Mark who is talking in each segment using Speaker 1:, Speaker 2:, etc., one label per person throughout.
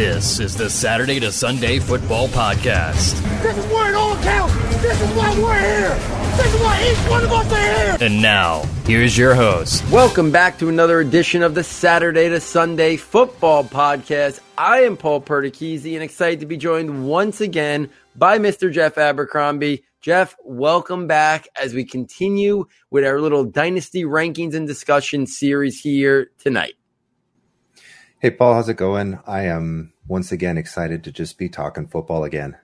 Speaker 1: This is the Saturday to Sunday Football Podcast.
Speaker 2: This is where it all counts. This is why we're here. This is why each one of us are here.
Speaker 1: And now, here's your host.
Speaker 3: Welcome back to another edition of the Saturday to Sunday Football Podcast. I am Paul Perticchese and excited to be joined once again by Mr. Jeff Abercrombie. Jeff, welcome back as we continue with our little dynasty rankings and discussion series here tonight.
Speaker 4: Hey, Paul, how's it going? I am once again excited to just be talking football again.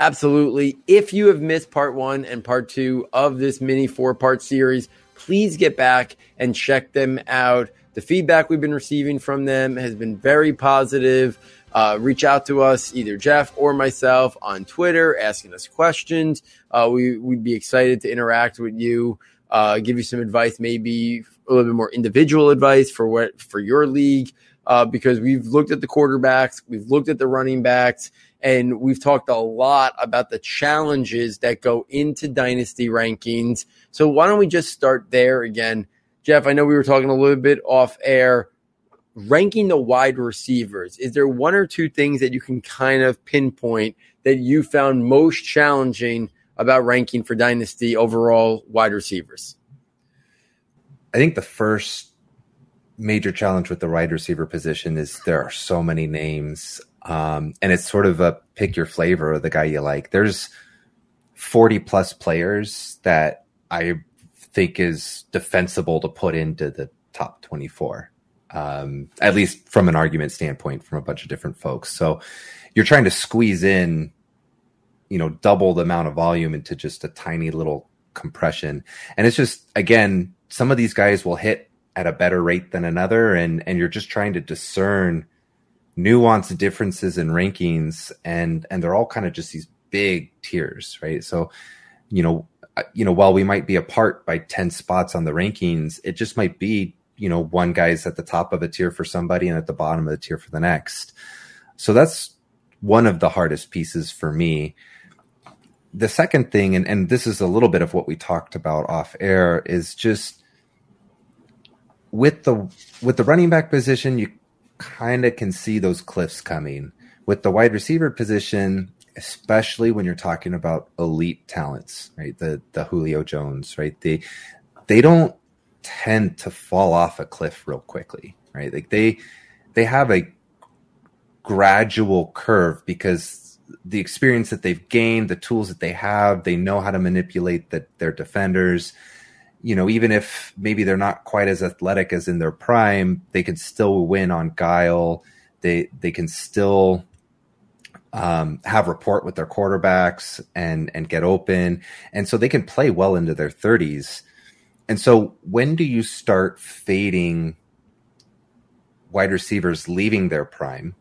Speaker 3: Absolutely. If you have missed part one and part two of this mini four part series, please get back and check them out. The feedback we've been receiving from them has been very positive. Uh, reach out to us, either Jeff or myself, on Twitter, asking us questions. Uh, we, would be excited to interact with you, uh, give you some advice, maybe a little bit more individual advice for what for your league uh, because we've looked at the quarterbacks, we've looked at the running backs, and we've talked a lot about the challenges that go into dynasty rankings. So why don't we just start there again, Jeff? I know we were talking a little bit off air. Ranking the wide receivers, is there one or two things that you can kind of pinpoint that you found most challenging about ranking for dynasty overall wide receivers?
Speaker 4: I think the first major challenge with the wide receiver position is there are so many names. Um, and it's sort of a pick your flavor of the guy you like. There's 40 plus players that I think is defensible to put into the top 24, um, at least from an argument standpoint from a bunch of different folks. So you're trying to squeeze in, you know, double the amount of volume into just a tiny little compression. And it's just, again, some of these guys will hit at a better rate than another and and you're just trying to discern nuanced differences in rankings and and they're all kind of just these big tiers right? So you know uh, you know while we might be apart by 10 spots on the rankings it just might be you know one guy's at the top of a tier for somebody and at the bottom of the tier for the next. So that's one of the hardest pieces for me the second thing and, and this is a little bit of what we talked about off air is just with the with the running back position, you kind of can see those cliffs coming. With the wide receiver position, especially when you're talking about elite talents, right? The the Julio Jones, right? They they don't tend to fall off a cliff real quickly, right? Like they they have a gradual curve because the experience that they've gained, the tools that they have, they know how to manipulate the, their defenders you know, even if maybe they're not quite as athletic as in their prime, they can still win on guile. They they can still um, have rapport with their quarterbacks and and get open, and so they can play well into their thirties. And so, when do you start fading wide receivers leaving their prime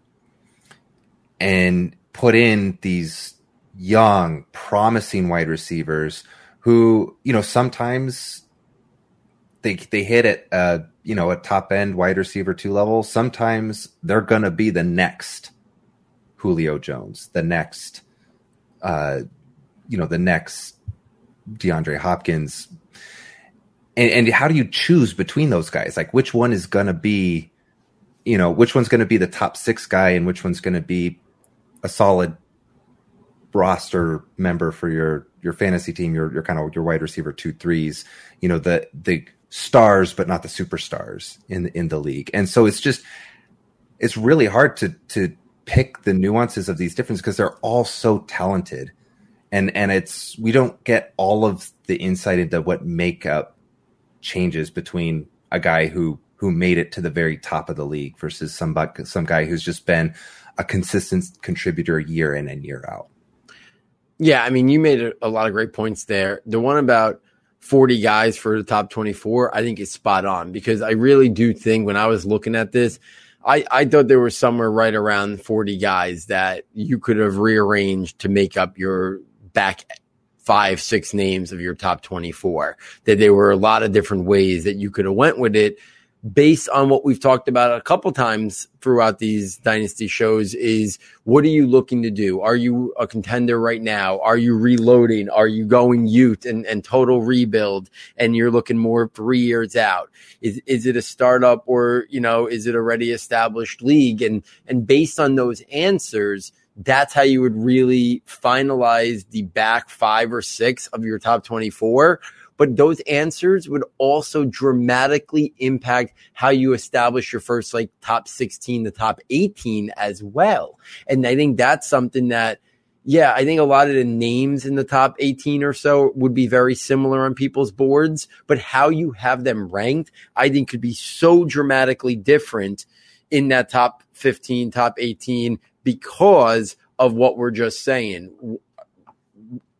Speaker 4: and put in these young, promising wide receivers who, you know, sometimes they they hit at uh, you know a top end wide receiver two level, sometimes they're gonna be the next Julio Jones, the next uh, you know the next DeAndre Hopkins. And, and how do you choose between those guys? Like which one is gonna be, you know, which one's gonna be the top six guy and which one's gonna be a solid roster member for your your fantasy team, your your kind of your wide receiver two threes. You know the the stars but not the superstars in in the league. And so it's just it's really hard to to pick the nuances of these differences because they're all so talented. And and it's we don't get all of the insight into what makeup changes between a guy who who made it to the very top of the league versus some some guy who's just been a consistent contributor year in and year out.
Speaker 3: Yeah, I mean, you made a, lot of great points there. The one about 40 guys for the top 24, I think is spot on because I really do think when I was looking at this, I, I thought there was somewhere right around 40 guys that you could have rearranged to make up your back five, six names of your top 24. That there were a lot of different ways that you could have went with it. Based on what we've talked about a couple times throughout these dynasty shows is what are you looking to do? Are you a contender right now? Are you reloading? Are you going youth and, and total rebuild and you're looking more three years out? Is, is it a startup or, you know, is it already established league? And, and based on those answers, that's how you would really finalize the back five or six of your top 24 but those answers would also dramatically impact how you establish your first like top 16 the top 18 as well. And i think that's something that yeah i think a lot of the names in the top 18 or so would be very similar on people's boards but how you have them ranked i think could be so dramatically different in that top 15 top 18 because of what we're just saying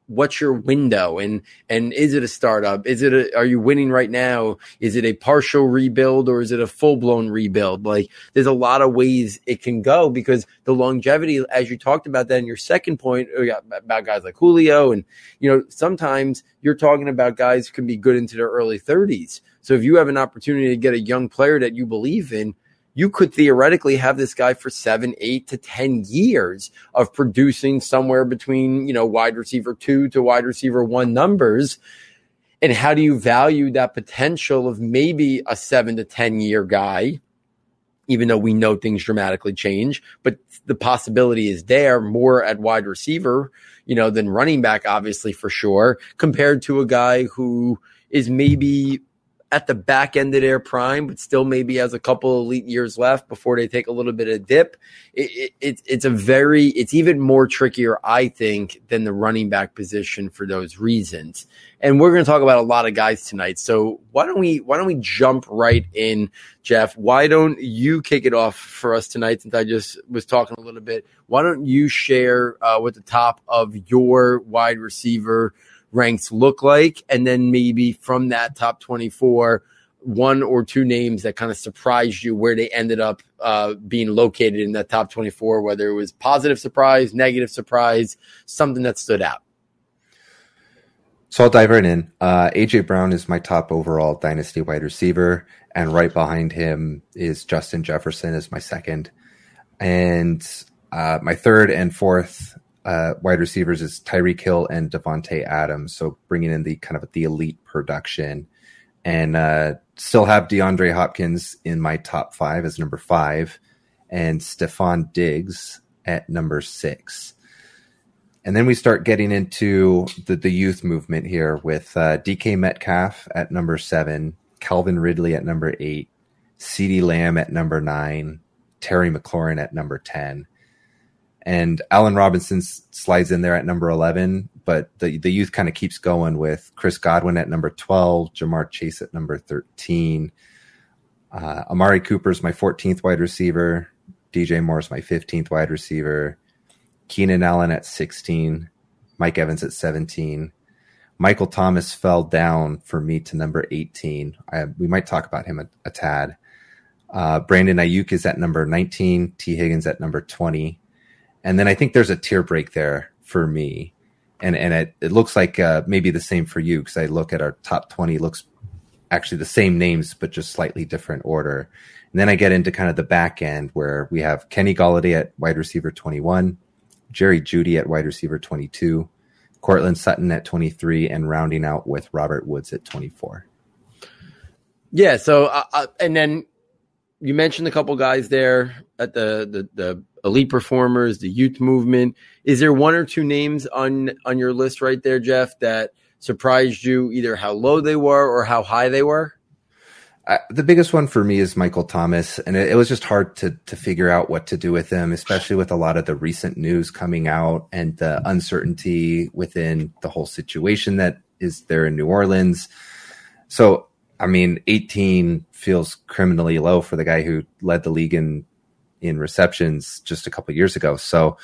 Speaker 3: what's your window? And and is it a startup? Is it a, are you winning right now? Is it a partial rebuild or is it a full-blown rebuild? Like there's a lot of ways it can go because the longevity as you talked about that in your second point uh, about guys like Julio and you know sometimes you're talking about guys who can be good into their early 30s so if you have an opportunity to get a young player that you believe in you could theoretically have this guy for seven, eight to 10 years of producing somewhere between, you know, wide receiver two to wide receiver one numbers. And how do you value that potential of maybe a seven to 10 year guy? Even though we know things dramatically change, but the possibility is there more at wide receiver, you know, than running back, obviously for sure, compared to a guy who is maybe at the back end of their prime, but still maybe has a couple elite years left before they take a little bit of a dip. It, it, it's a very, it's even more trickier, I think, than the running back position for those reasons. And we're going to talk about a lot of guys tonight. So why don't we, why don't we jump right in, Jeff? Why don't you kick it off for us tonight? Since I just was talking a little bit, why don't you share uh, what the top of your wide receiver ranks look like. And then maybe from that top 24, one or two names that kind of surprised you where they ended up uh, being located in that top 24, whether it was positive surprise, negative surprise, something that stood out.
Speaker 4: So I'll dive right in. Uh, AJ Brown is my top overall dynasty wide receiver, and right behind him is Justin Jefferson as my second, and uh, my third and fourth uh, wide receivers is Tyreek Hill and Davante Adams. So bringing in the kind of the elite production, and uh, still have DeAndre Hopkins in my top five as number five, and Stefon Diggs at number six. And then we start getting into the, the youth movement here with uh, DK Metcalf at number seven, Calvin Ridley at number eight, CeeDee Lamb at number nine, Terry McLaurin at number 10 and Allen Robinson slides in there at number 11, but the, the youth kind of keeps going with Chris Godwin at number 12, Ja'Marr Chase at number 13. Uh, Amari Cooper's my 14th wide receiver. DJ Moore's my 15th wide receiver. Keenan Allen at 16. Mike Evans at 17. Michael Thomas fell down for me to number 18. I, we might talk about him a, a tad. Uh, Brandon Aiyuk is at number 19. Tee Higgins at number 20. And then I think there's a tier break there for me. And and it, it looks like uh, maybe the same for you because I look at our top 20 looks actually the same names but just slightly different order. And then I get into kind of the back end where we have Kenny Golladay at wide receiver 21, Jerry Jeudy at wide receiver 22, Courtland Sutton at 23, and rounding out with Robert Woods at 24.
Speaker 3: Yeah. So, uh, uh, and then you mentioned a couple guys there at the, the, the elite performers, the youth movement. Is there one or two names on on your list right there, Jeff, that surprised you either how low they were or how high they were?
Speaker 4: Uh, the biggest one for me is Michael Thomas, and it, it, was just hard to to figure out what to do with him, especially with a lot of the recent news coming out and the uncertainty within the whole situation that is there in New Orleans. So, I mean, 18 feels criminally low for the guy who led the league in in receptions just a couple years ago. So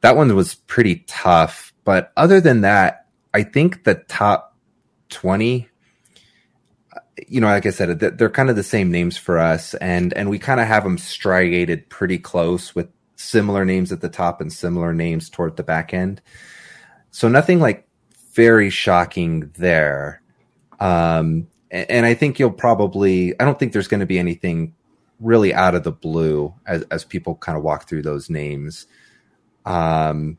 Speaker 4: that one was pretty tough. But other than that, I think the top 20, you know, like I said, they're kind of the same names for us. And, and we kind of have them striated pretty close with similar names at the top and similar names toward the back end. So nothing like very shocking there. Um, and I think you'll probably. I don't think there's going to be anything really out of the blue as as people kind of walk through those names. Um,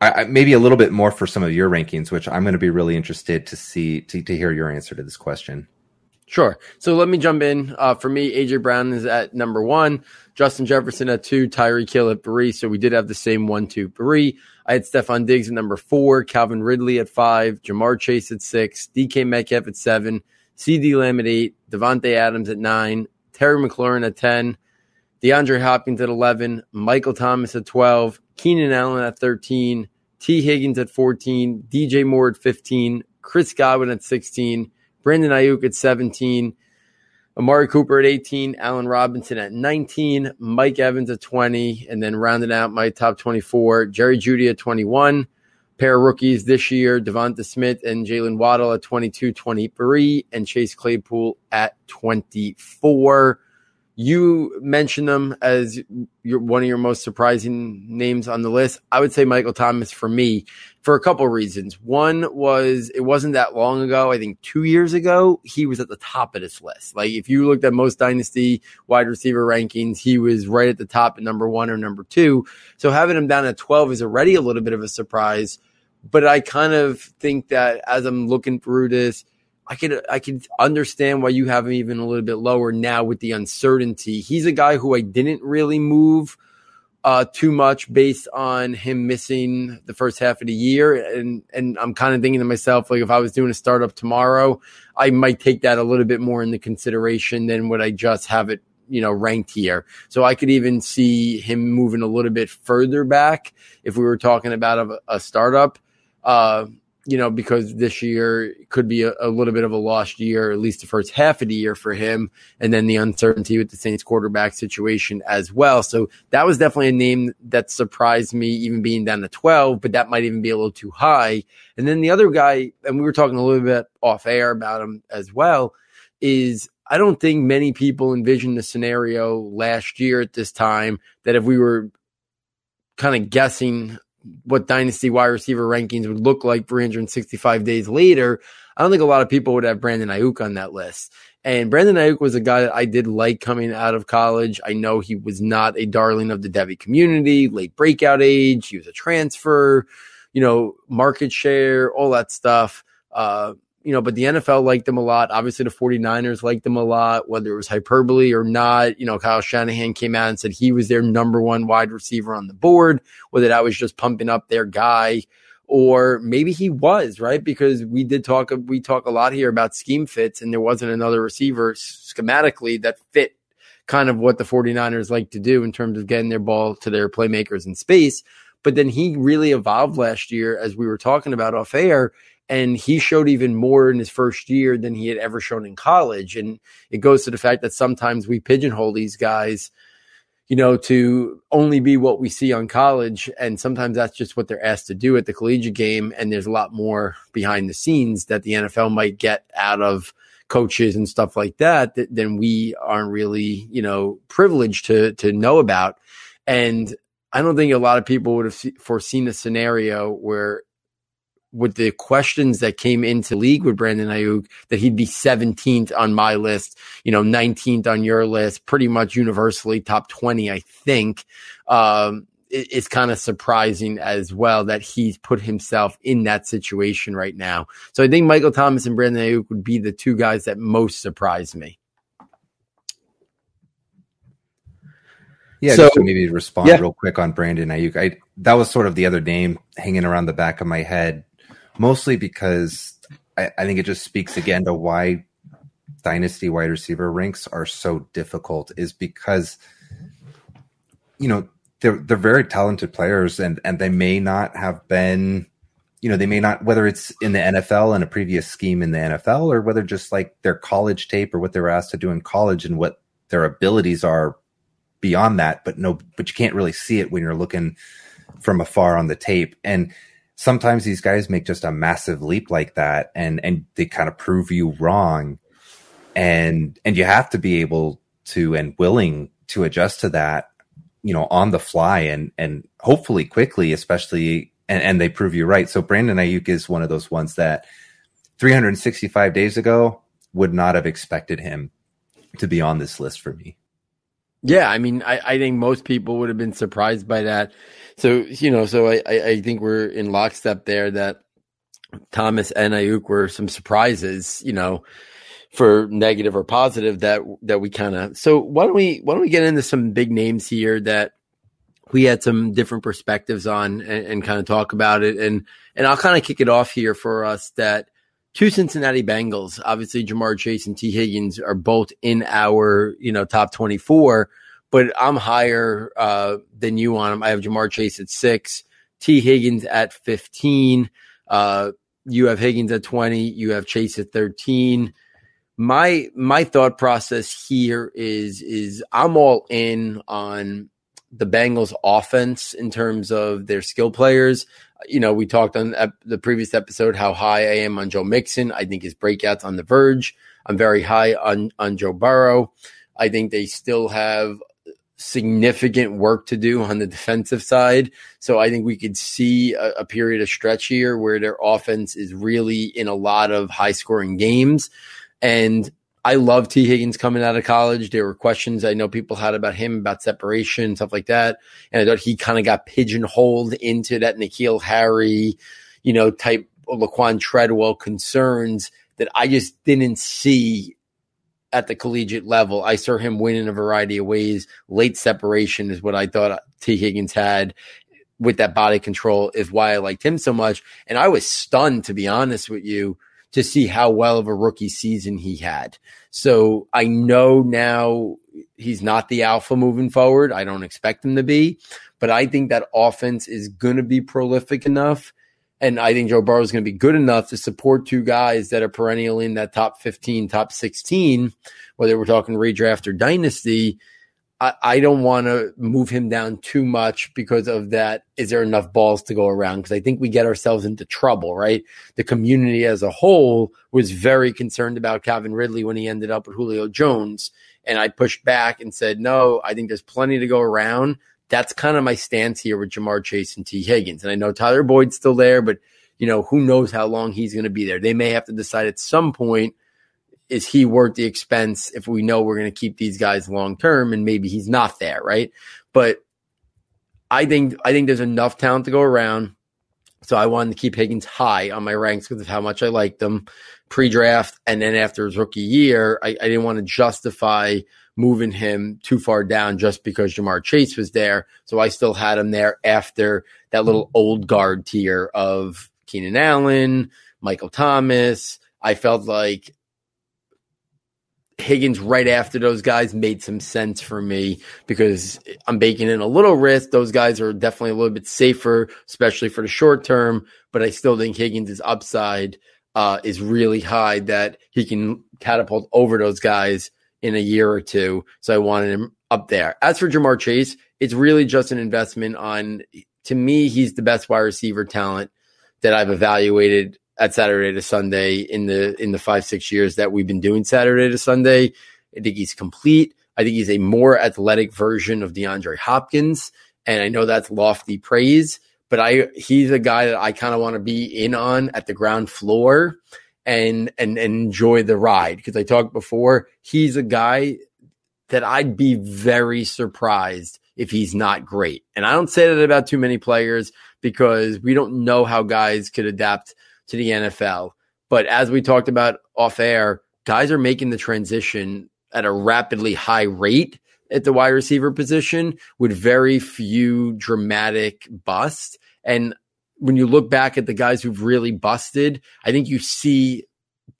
Speaker 4: I, I, maybe a little bit more for some of your rankings, which I'm going to be really interested to see to, to hear your answer to this question.
Speaker 3: Sure. So let me jump in. Uh, for me, AJ Brown is at number one, Justin Jefferson at two, Tyreek Hill at three. So we did have the same one, two, three. I had Stefon Diggs at number four, Calvin Ridley at five, Ja'Marr Chase at six, DK Metcalf at seven, CeeDee Lamb at eight, Davante Adams at nine, Terry McLaurin at 10, DeAndre Hopkins at 11, Michael Thomas at 12, Keenan Allen at 13, Tee Higgins at 14, DJ Moore at 15, Chris Godwin at 16, Brandon Aiyuk at 17, Amari Cooper at 18, Allen Robinson at 19, Mike Evans at 20, and then rounding out my top 24, Jerry Jeudy at 21. Pair of rookies this year, Devonta Smith and Jaylen Waddle at 22, 23, and Chase Claypool at 24. You mentioned them as your, one of your most surprising names on the list. I would say Michael Thomas for me for a couple of reasons. One was it wasn't that long ago. I think two years ago, he was at the top of this list. Like if you looked at most dynasty wide receiver rankings, he was right at the top at number one or number two. So having him down at 12 is already a little bit of a surprise. But I kind of think that as I'm looking through this, I could I could understand why you have him even a little bit lower now with the uncertainty. He's a guy who I didn't really move uh, too much based on him missing the first half of the year, and and I'm kind of thinking to myself like if I was doing a startup tomorrow, I might take that a little bit more into consideration than what I just have it you know ranked here. So I could even see him moving a little bit further back if we were talking about a, a startup. Uh, you know, because this year could be a, a, little bit of a lost year, at least the first half of the year for him. And then the uncertainty with the Saints quarterback situation as well. So that was definitely a name that surprised me, even being down to 12, but that might even be a little too high. And then the other guy, and we were talking a little bit off air about him as well, is I don't think many people envisioned the scenario last year at this time that if we were kind of guessing what dynasty wide receiver rankings would look like 365 days later, I don't think a lot of people would have Brandon Aiyuk on that list. And Brandon Aiyuk was a guy that I did like coming out of college. I know he was not a darling of the Devy community, late breakout age. He was a transfer, you know, market share, all that stuff. Uh, you know, but the NFL liked them a lot. Obviously, the 49ers liked them a lot, whether it was hyperbole or not. You know, Kyle Shanahan came out and said he was their number one wide receiver on the board, whether that was just pumping up their guy or maybe he was, right? Because we did talk, we talk a lot here about scheme fits and there wasn't another receiver schematically that fit kind of what the 49ers like to do in terms of getting their ball to their playmakers in space. But then he really evolved last year, as we were talking about off air, and he showed even more in his first year than he had ever shown in college. And it goes to the fact that sometimes we pigeonhole these guys, you know, to only be what we see on college. And sometimes that's just what they're asked to do at the collegiate game. And there's a lot more behind the scenes that the NFL might get out of coaches and stuff like that, that than we aren't really, you know, privileged to, to know about. And I don't think a lot of people would have foreseen a scenario where with the questions that came into league with Brandon Aiyuk that he'd be 17th on my list, you know, 19th on your list, pretty much universally top 20, I think. Um, it, it's kind of surprising as well that he's put himself in that situation right now. So I think Michael Thomas and Brandon Aiyuk would be the two guys that most surprise me.
Speaker 4: Yeah, so, just to maybe respond yeah. real quick on Brandon Aiyuk. I that was sort of the other name hanging around the back of my head mostly because I, I think it just speaks again to why dynasty wide receiver ranks are so difficult is because you know they're they're very talented players and and they may not have been you know they may not whether it's in the NFL and a previous scheme in the NFL or whether just like their college tape or what they were asked to do in college and what their abilities are beyond that but no but you can't really see it when you're looking from afar on the tape. And sometimes these guys make just a massive leap like that and and they kind of prove you wrong and and you have to be able to and willing to adjust to that you know on the fly and and hopefully quickly especially and, and they prove you right so brandon aiyuk is one of those ones that 365 days ago, would not have expected him to be on this list for me.
Speaker 3: Yeah, I mean, I, I think most people would have been surprised by that. So, you know, so I, I think we're in lockstep there that Thomas and Aiyuk were some surprises, you know, for negative or positive that that we kind of. So why don't we why don't we get into some big names here that we had some different perspectives on and, and kind of talk about it and and I'll kind of kick it off here for us that two Cincinnati Bengals, obviously Ja'Marr Chase and Tee Higgins are both in our, you know, top 24, but I'm higher uh, than you on them. I have Ja'Marr Chase at six, Tee Higgins at 15. Uh, you have Higgins at 20, you have Chase at 13. My my thought process here is is I'm all in on the Bengals offense in terms of their skill players. You know, we talked on the previous episode how high I am on Joe Mixon. I think his breakouts on the verge. I'm very high on on Joe Burrow. I think they still have significant work to do on the defensive side. So I think we could see a, a, period of stretch here where their offense is really in a lot of high scoring games. And I love Tee Higgins coming out of college. There were questions I know people had about him, about separation, stuff like that. And I thought he kind of got pigeonholed into that N'Keal Harry, you know, type Laquon Treadwell concerns that I just didn't see at the collegiate level. I saw him win in a variety of ways. Late separation is what I thought Tee Higgins had with that body control is why I liked him so much. And I was stunned, to be honest with you, to see how well of a rookie season he had. So I know now he's not the alpha moving forward. I don't expect him to be, but I think that offense is going to be prolific enough. And I think Joe Burrow is going to be good enough to support two guys that are perennially in that top 15, top 16, whether we're talking redraft or dynasty I, I don't want to move him down too much because of that. Is there enough balls to go around? Because I think we get ourselves into trouble, right? The community as a whole was very concerned about Calvin Ridley when he ended up with Julio Jones. And I pushed back and said, no, I think there's plenty to go around. That's kind of my stance here with Ja'Marr Chase and Tee Higgins. And I know Tyler Boyd's still there, but you know, who knows how long he's going to be there. They may have to decide at some point is he worth the expense if we know we're going to keep these guys long term and maybe he's not there, right? But I think I think there's enough talent to go around. So I wanted to keep Higgins high on my ranks because of how much I liked him pre-draft and then after his rookie year, I, I didn't want to justify moving him too far down just because Ja'Marr Chase was there. So I still had him there after that little old guard tier of Keenan Allen, Michael Thomas. I felt like Higgins right after those guys made some sense for me because I'm baking in a little risk. Those guys are definitely a little bit safer, especially for the short term. But I still think Higgins' upside uh, is really high that he can catapult over those guys in a year or two. So I wanted him up there. As for Ja'Marr Chase, it's really just an investment on, to me, he's the best wide receiver talent that I've evaluated at Saturday to Sunday in the in the five six years that we've been doing Saturday to Sunday. I think he's complete. I think he's a more athletic version of DeAndre Hopkins, and I know that's lofty praise, but I he's a guy that I kind of want to be in on at the ground floor and and, and enjoy the ride because I talked before. He's a guy that I'd be very surprised if he's not great, and I don't say that about too many players because we don't know how guys could adapt to the NFL. But as we talked about off air, guys are making the transition at a rapidly high rate at the wide receiver position with very few dramatic busts. And when you look back at the guys who've really busted, I think you see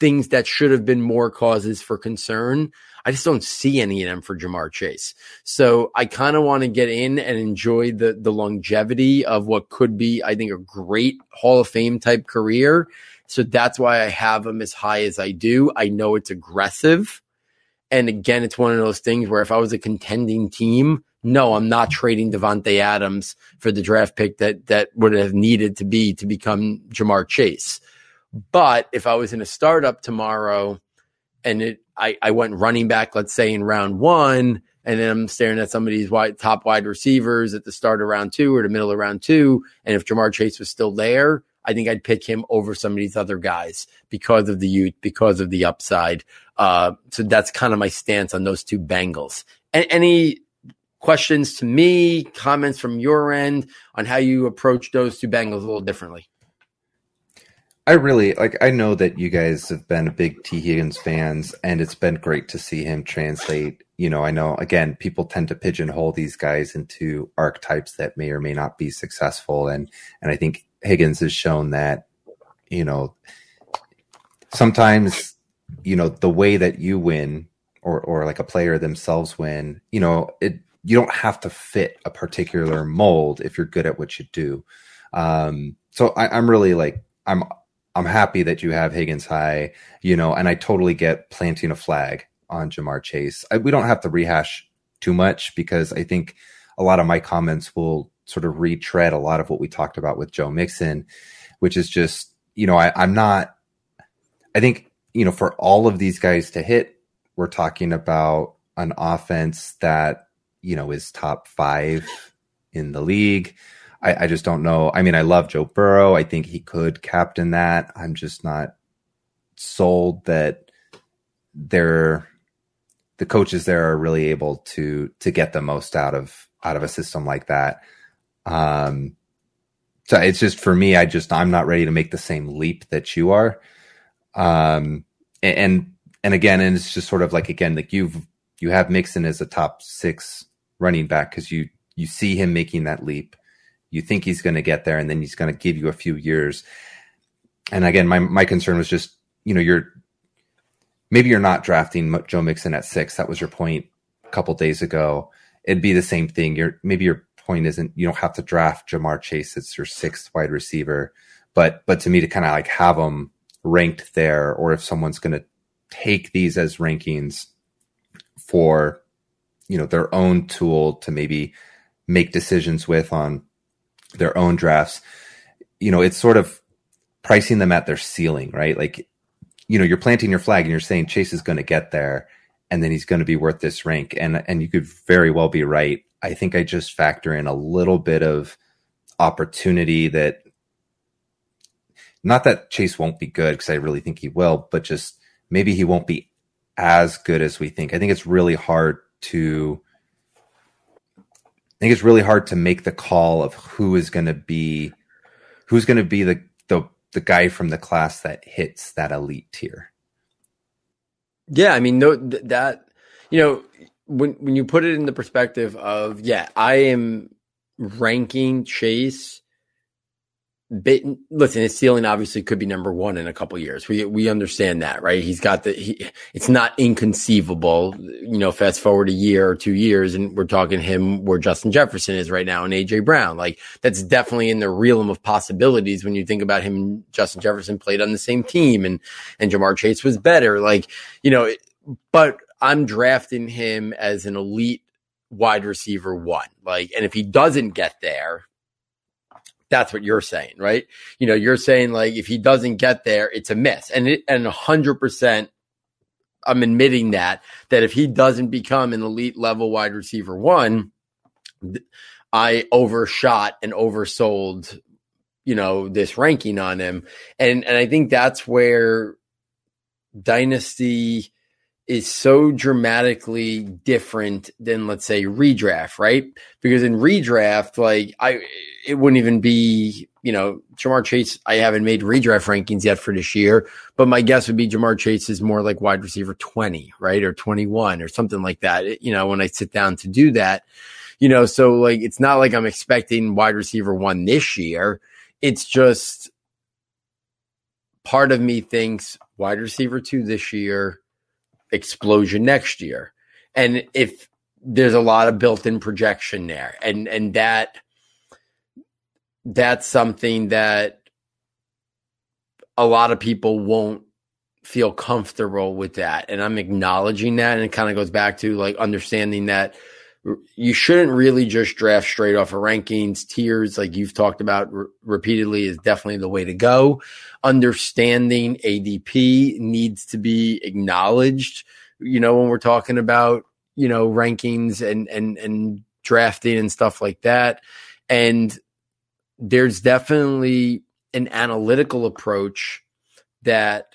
Speaker 3: things that should have been more causes for concern. I just don't see any of them for Ja'Marr Chase. So I kind of want to get in and enjoy the the longevity of what could be, I think, a great Hall of Fame type career. So that's why I have him as high as I do. I know it's aggressive. And again, it's one of those things where if I was a contending team, no, I'm not trading Davante Adams for the draft pick that that would have needed to be to become Ja'Marr Chase. But if I was in a startup tomorrow and it I, I went running back, let's say in round one, and then I'm staring at some of these wide, top wide receivers at the start of round two or the middle of round two. And if Ja'Marr Chase was still there, I think I'd pick him over some of these other guys because of the youth, because of the upside. Uh, so that's kind of my stance on those two Bengals. A- any questions to me, comments from your end on how you approach those two Bengals a little differently?
Speaker 4: I really like. I know that you guys have been a big Tee Higgins fans, and it's been great to see him translate. You know, I know again, people tend to pigeonhole these guys into archetypes that may or may not be successful, and and I think Higgins has shown that. You know, sometimes you know the way that you win, or or like a player themselves win. You know, it you don't have to fit a particular mold if you're good at what you do. Um, so I, I'm really like I'm I'm happy that you have Higgins high, you know, and I totally get planting a flag on Ja'Marr Chase. I, we don't have to rehash too much because I think a lot of my comments will sort of retread a lot of what we talked about with Joe Mixon, which is just, you know, I, I'm not, I think, you know, for all of these guys to hit, we're talking about an offense that, you know, is top five in the league. I, I just don't know. I mean, I love Joe Burrow. I think he could captain that. I'm just not sold that they're the coaches there are really able to to get the most out of out of a system like that. Um, so it's just for me, I just I'm not ready to make the same leap that you are. Um, and and again, and it's just sort of like again, like you've you have Mixon as a top six running back because you you see him making that leap you think he's going to get there and then he's going to give you a few years. And again my my concern was just you know you're maybe you're not drafting joe mixon at six. That was your point a couple days ago. It'd be the same thing. You're maybe your point isn't you don't have to draft Ja'Marr chase it's your sixth wide receiver but but to me to kind of like have them ranked there or if someone's going to take these as rankings for you know their own tool to maybe make decisions with on their own drafts, you know, it's sort of pricing them at their ceiling, right? Like, you know, you're planting your flag and you're saying Chase is going to get there and then he's going to be worth this rank. And, and you could very well be right. I think I just factor in a little bit of opportunity that not that Chase won't be good because I really think he will, but just maybe he won't be as good as we think. I think it's really hard to I think it's really hard to make the call of who is going to be who's going to be the, the the guy from the class that hits that elite tier.
Speaker 3: Yeah, I mean, no, that you know, when when you put it in the perspective of yeah, I am ranking Chase listen, his ceiling obviously could be number one in a couple years. We we understand that, right? He's got the. He, it's not inconceivable, you know. Fast forward a year or two years, and we're talking him where Justin Jefferson is right now, and AJ Brown. Like that's definitely in the realm of possibilities when you think about him. And Justin Jefferson played on the same team, and and Ja'Marr Chase was better. Like you know, but I'm drafting him as an elite wide receiver one. Like, and if he doesn't get there, that's what you're saying, right? You know, you're saying like if he doesn't get there, it's a miss. And it, and 100% I'm admitting that that if he doesn't become an elite level wide receiver one, I overshot and oversold, you know, this ranking on him. And and I think that's where dynasty is so dramatically different than let's say redraft, right? Because in redraft, like I it wouldn't even be, you know, Ja'Marr Chase. I haven't made redraft rankings yet for this year, but my guess would be Ja'Marr Chase is more like wide receiver 20, right? Or 21 or something like that. You know, when I sit down to do that, you know, so like it's not like I'm expecting wide receiver one this year. It's just part of me thinks wide receiver two this year, explosion next year. And if there's a lot of built-in projection there and and that that's something that a lot of people won't feel comfortable with that. And I'm acknowledging that. And it kind of goes back to like understanding that you shouldn't really just draft straight off of rankings. Tiers, like you've talked about re- repeatedly, is definitely the way to go. Understanding ADP needs to be acknowledged. You know, when we're talking about, you know, rankings and, and, and drafting and stuff like that. And there's definitely an analytical approach that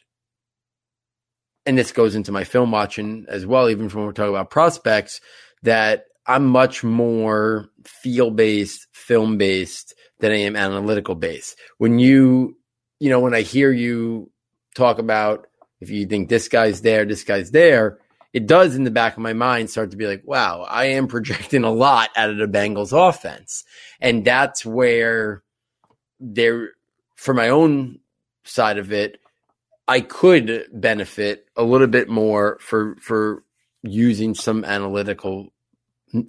Speaker 3: and this goes into my film watching as well, even when we're talking about prospects, that I'm much more feel based, film based than I am analytical based. When you, you know, when I hear you talk about if you think this guy's there, this guy's there, it does in the back of my mind start to be like, wow, I am projecting a lot out of the Bengals offense. And that's where there, for my own side of it, I could benefit a little bit more for for using some analytical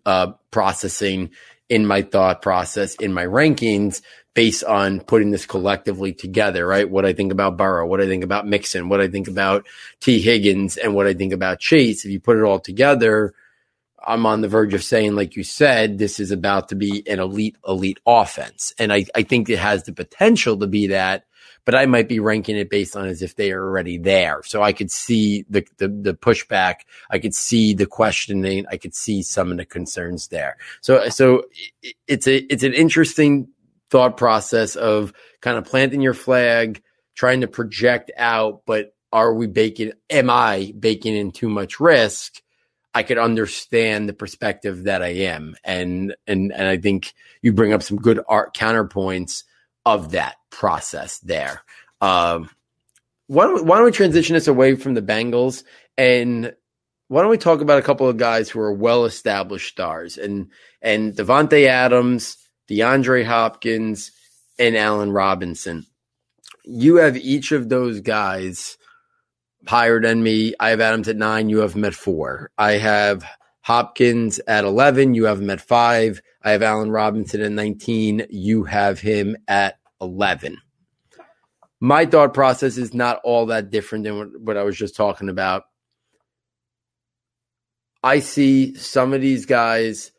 Speaker 3: uh, processing in my thought process in my rankings based on putting this collectively together, right? What I think about Burrow, what I think about Mixon, what I think about Tee Higgins, and what I think about Chase. If you put it all together, I'm on the verge of saying, like you said, this is about to be an elite, elite offense. And I, I think it has the potential to be that but I might be ranking it based on as if they are already there. So I could see the, the, the pushback. I could see the questioning. I could see some of the concerns there. So, so it's a, it's an interesting thought process of kind of planting your flag, trying to project out, but are we baking, am I baking in too much risk? I could understand the perspective that I am. And, and, and I think you bring up some good art counterpoints of that process there. Um, why don't, we, why don't we transition this away from the Bengals and why don't we talk about a couple of guys who are well established stars and and Davante Adams, DeAndre Hopkins, and Allen Robinson. You have each of those guys higher than me. I have Adams at nine. You have him at four. I have Hopkins at 11. You have him at five. I have Allen Robinson at 19. You have him at 11. My thought process is not all that different than what, what I was just talking about. I see some of these guys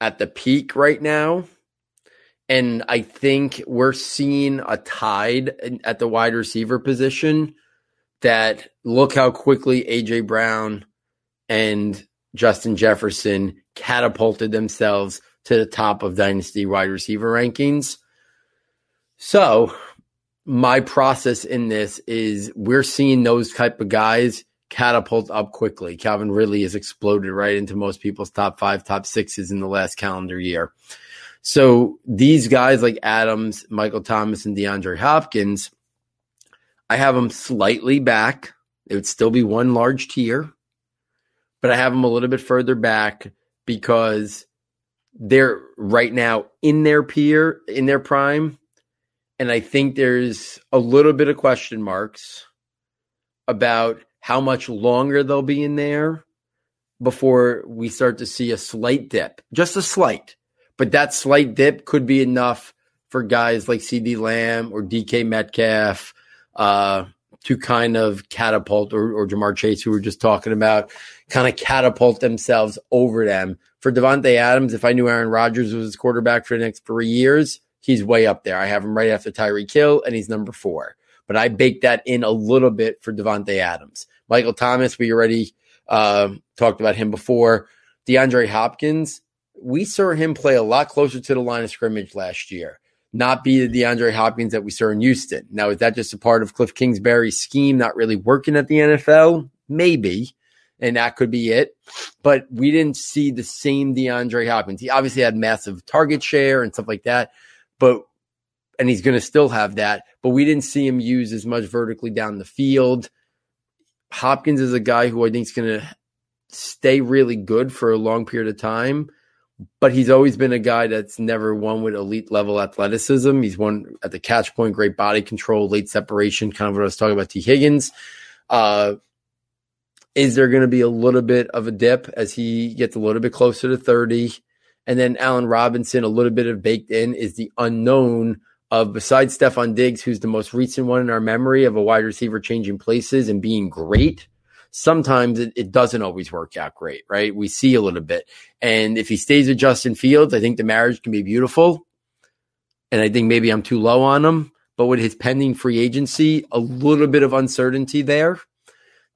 Speaker 3: at the peak right now. And I think we're seeing a tide at the wide receiver position that look how quickly AJ Brown and Justin Jefferson catapulted themselves to the top of dynasty wide receiver rankings. So, my process in this is we're seeing those type of guys catapult up quickly. Calvin Ridley has exploded right into most people's top five, top sixes in the last calendar year. So these guys like Adams, Michael Thomas, and DeAndre Hopkins, I have them slightly back. It would still be one large tier, but I have them a little bit further back because they're right now in their peer, in their prime. And I think there's a little bit of question marks about how much longer they'll be in there before we start to see a slight dip, just a slight. But that slight dip could be enough for guys like CeeDee Lamb or DK Metcalf uh, to kind of catapult, or, or Ja'Marr Chase, who we are just talking about, kind of catapult themselves over them. For Davante Adams, if I knew Aaron Rodgers was his quarterback for the next three years, he's way up there. I have him right after Tyreek Hill, and he's number four. But I baked that in a little bit for Davante Adams. Michael Thomas, we already uh, talked about him before. DeAndre Hopkins, we saw him play a lot closer to the line of scrimmage last year, not be the DeAndre Hopkins that we saw in Houston. Now, is that just a part of Kliff Kingsbury's scheme not really working at the NFL? Maybe and that could be it. But we didn't see the same DeAndre Hopkins. He obviously had massive target share and stuff like that, but and he's going to still have that. But we didn't see him use as much vertically down the field. Hopkins is a guy who I think is going to stay really good for a long period of time. But he's always been a guy that's never won with elite level athleticism. He's won at the catch point, great body control, late separation, kind of what I was talking about. Tee Higgins, uh, is there going to be a little bit of a dip as he gets a little bit closer to 30? And then Allen Robinson, a little bit of baked in is the unknown of besides Stefon Diggs, who's the most recent one in our memory of a wide receiver changing places and being great. Sometimes it, it doesn't always work out great, right? We see a little bit. And if he stays with Justin Fields, I think the marriage can be beautiful. And I think maybe I'm too low on him. But with his pending free agency, a little bit of uncertainty there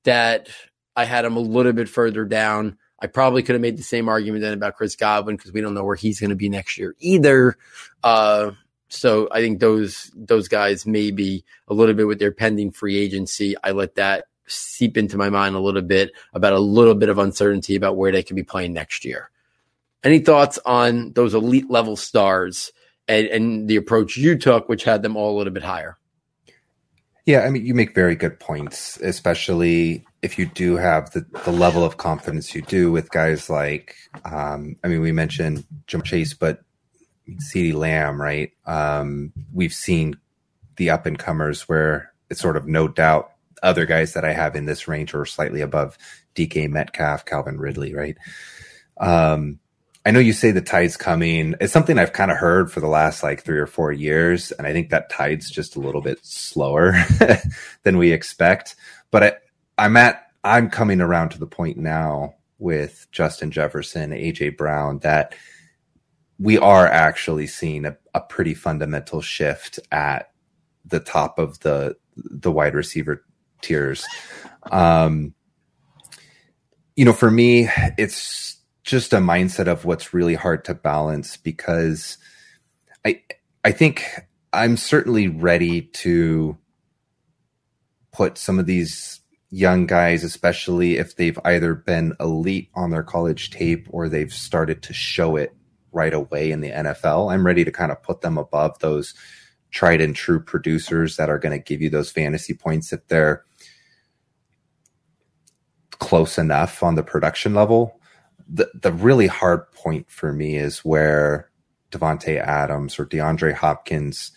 Speaker 3: that I had him a little bit further down. I probably could have made the same argument then about Chris Godwin because we don't know where he's going to be next year either. Uh, so I think those those guys maybe a little bit with their pending free agency. I let that seep into my mind a little bit about a little bit of uncertainty about where they could be playing next year. Any thoughts on those elite level stars and, and the approach you took, which had them all a little bit higher?
Speaker 4: Yeah, I mean, you make very good points, especially if you do have the, the level of confidence you do with guys like, um, I mean, we mentioned Jim Chase, but CeeDee Lamb, right? Um, we've seen the up and comers where it's sort of no doubt other guys that I have in this range or slightly above DK Metcalf, Calvin Ridley, right? Um, I know you say the tide's coming. It's something I've kind of heard for the last like three or four years, and I think that tide's just a little bit slower than we expect. But I, I'm at I'm coming around to the point now with Justin Jefferson, AJ Brown that we are actually seeing a, a pretty fundamental shift at the top of the the wide receiver tiers. Um, you know, for me, it's just a mindset of what's really hard to balance because I I think I'm certainly ready to put some of these young guys, especially if they've either been elite on their college tape or they've started to show it right away in the NFL. I'm ready to kind of put them above those tried and true producers that are going to give you those fantasy points if they're close enough on the production level. The the really hard point for me is where Davante Adams or DeAndre Hopkins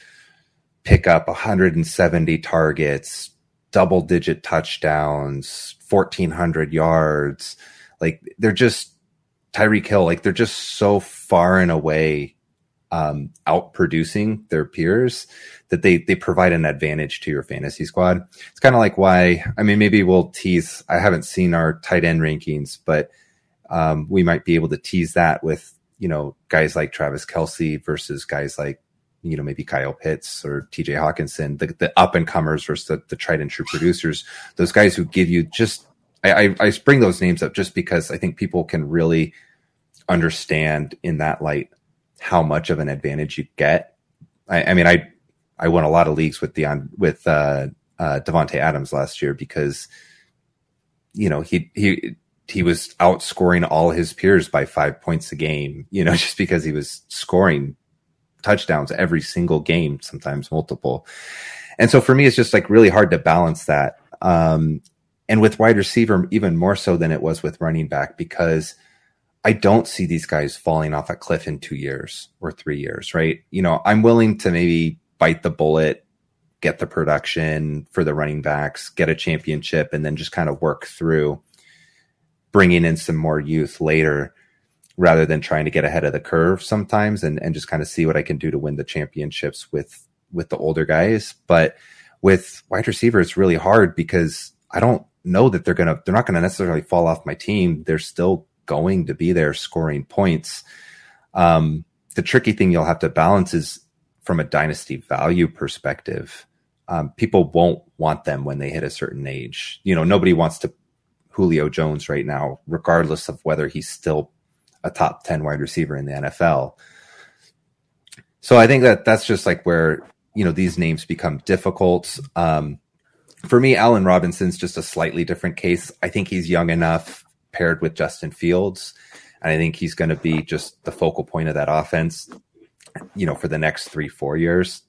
Speaker 4: pick up 170 targets, double digit touchdowns, 1400 yards. Like they're just Tyreek Hill, like they're just so far and away um, out producing their peers that they they provide an advantage to your fantasy squad. It's kind of like why I mean maybe we'll tease. I haven't seen our tight end rankings, but um, we might be able to tease that with you know guys like Travis Kelce versus guys like you know maybe Kyle Pitts or T.J. Hockenson, the, the up and comers versus the, the tried and true producers. Those guys who give you just I, I, I bring those names up just because I think people can really understand in that light how much of an advantage you get. I, I mean, I I won a lot of leagues with Deon with uh, uh, Davante Adams last year because you know he he he was outscoring all his peers by five points a game. You know, just because he was scoring touchdowns every single game, sometimes multiple. And so for me, it's just like really hard to balance that. Um, and with wide receiver, even more so than it was with running back, because I don't see these guys falling off a cliff in two years or three years, right? You know, I'm willing to maybe bite the bullet, get the production for the running backs, get a championship, and then just kind of work through bringing in some more youth later rather than trying to get ahead of the curve sometimes and, and just kind of see what I can do to win the championships with with the older guys. But with wide receiver, it's really hard because I don't know that they're gonna they're not gonna necessarily fall off my team. They're still going to be there scoring points. Um, the tricky thing you'll have to balance is from a dynasty value perspective. Um, people won't want them when they hit a certain age. You know, nobody wants to Julio Jones right now, regardless of whether he's still a top 10 wide receiver in the NFL. So I think that that's just like where, you know, these names become difficult. Um, for me, Allen Robinson's just a slightly different case. I think he's young enough paired with Justin Fields. And I think he's going to be just the focal point of that offense, you know, for the next three, four years.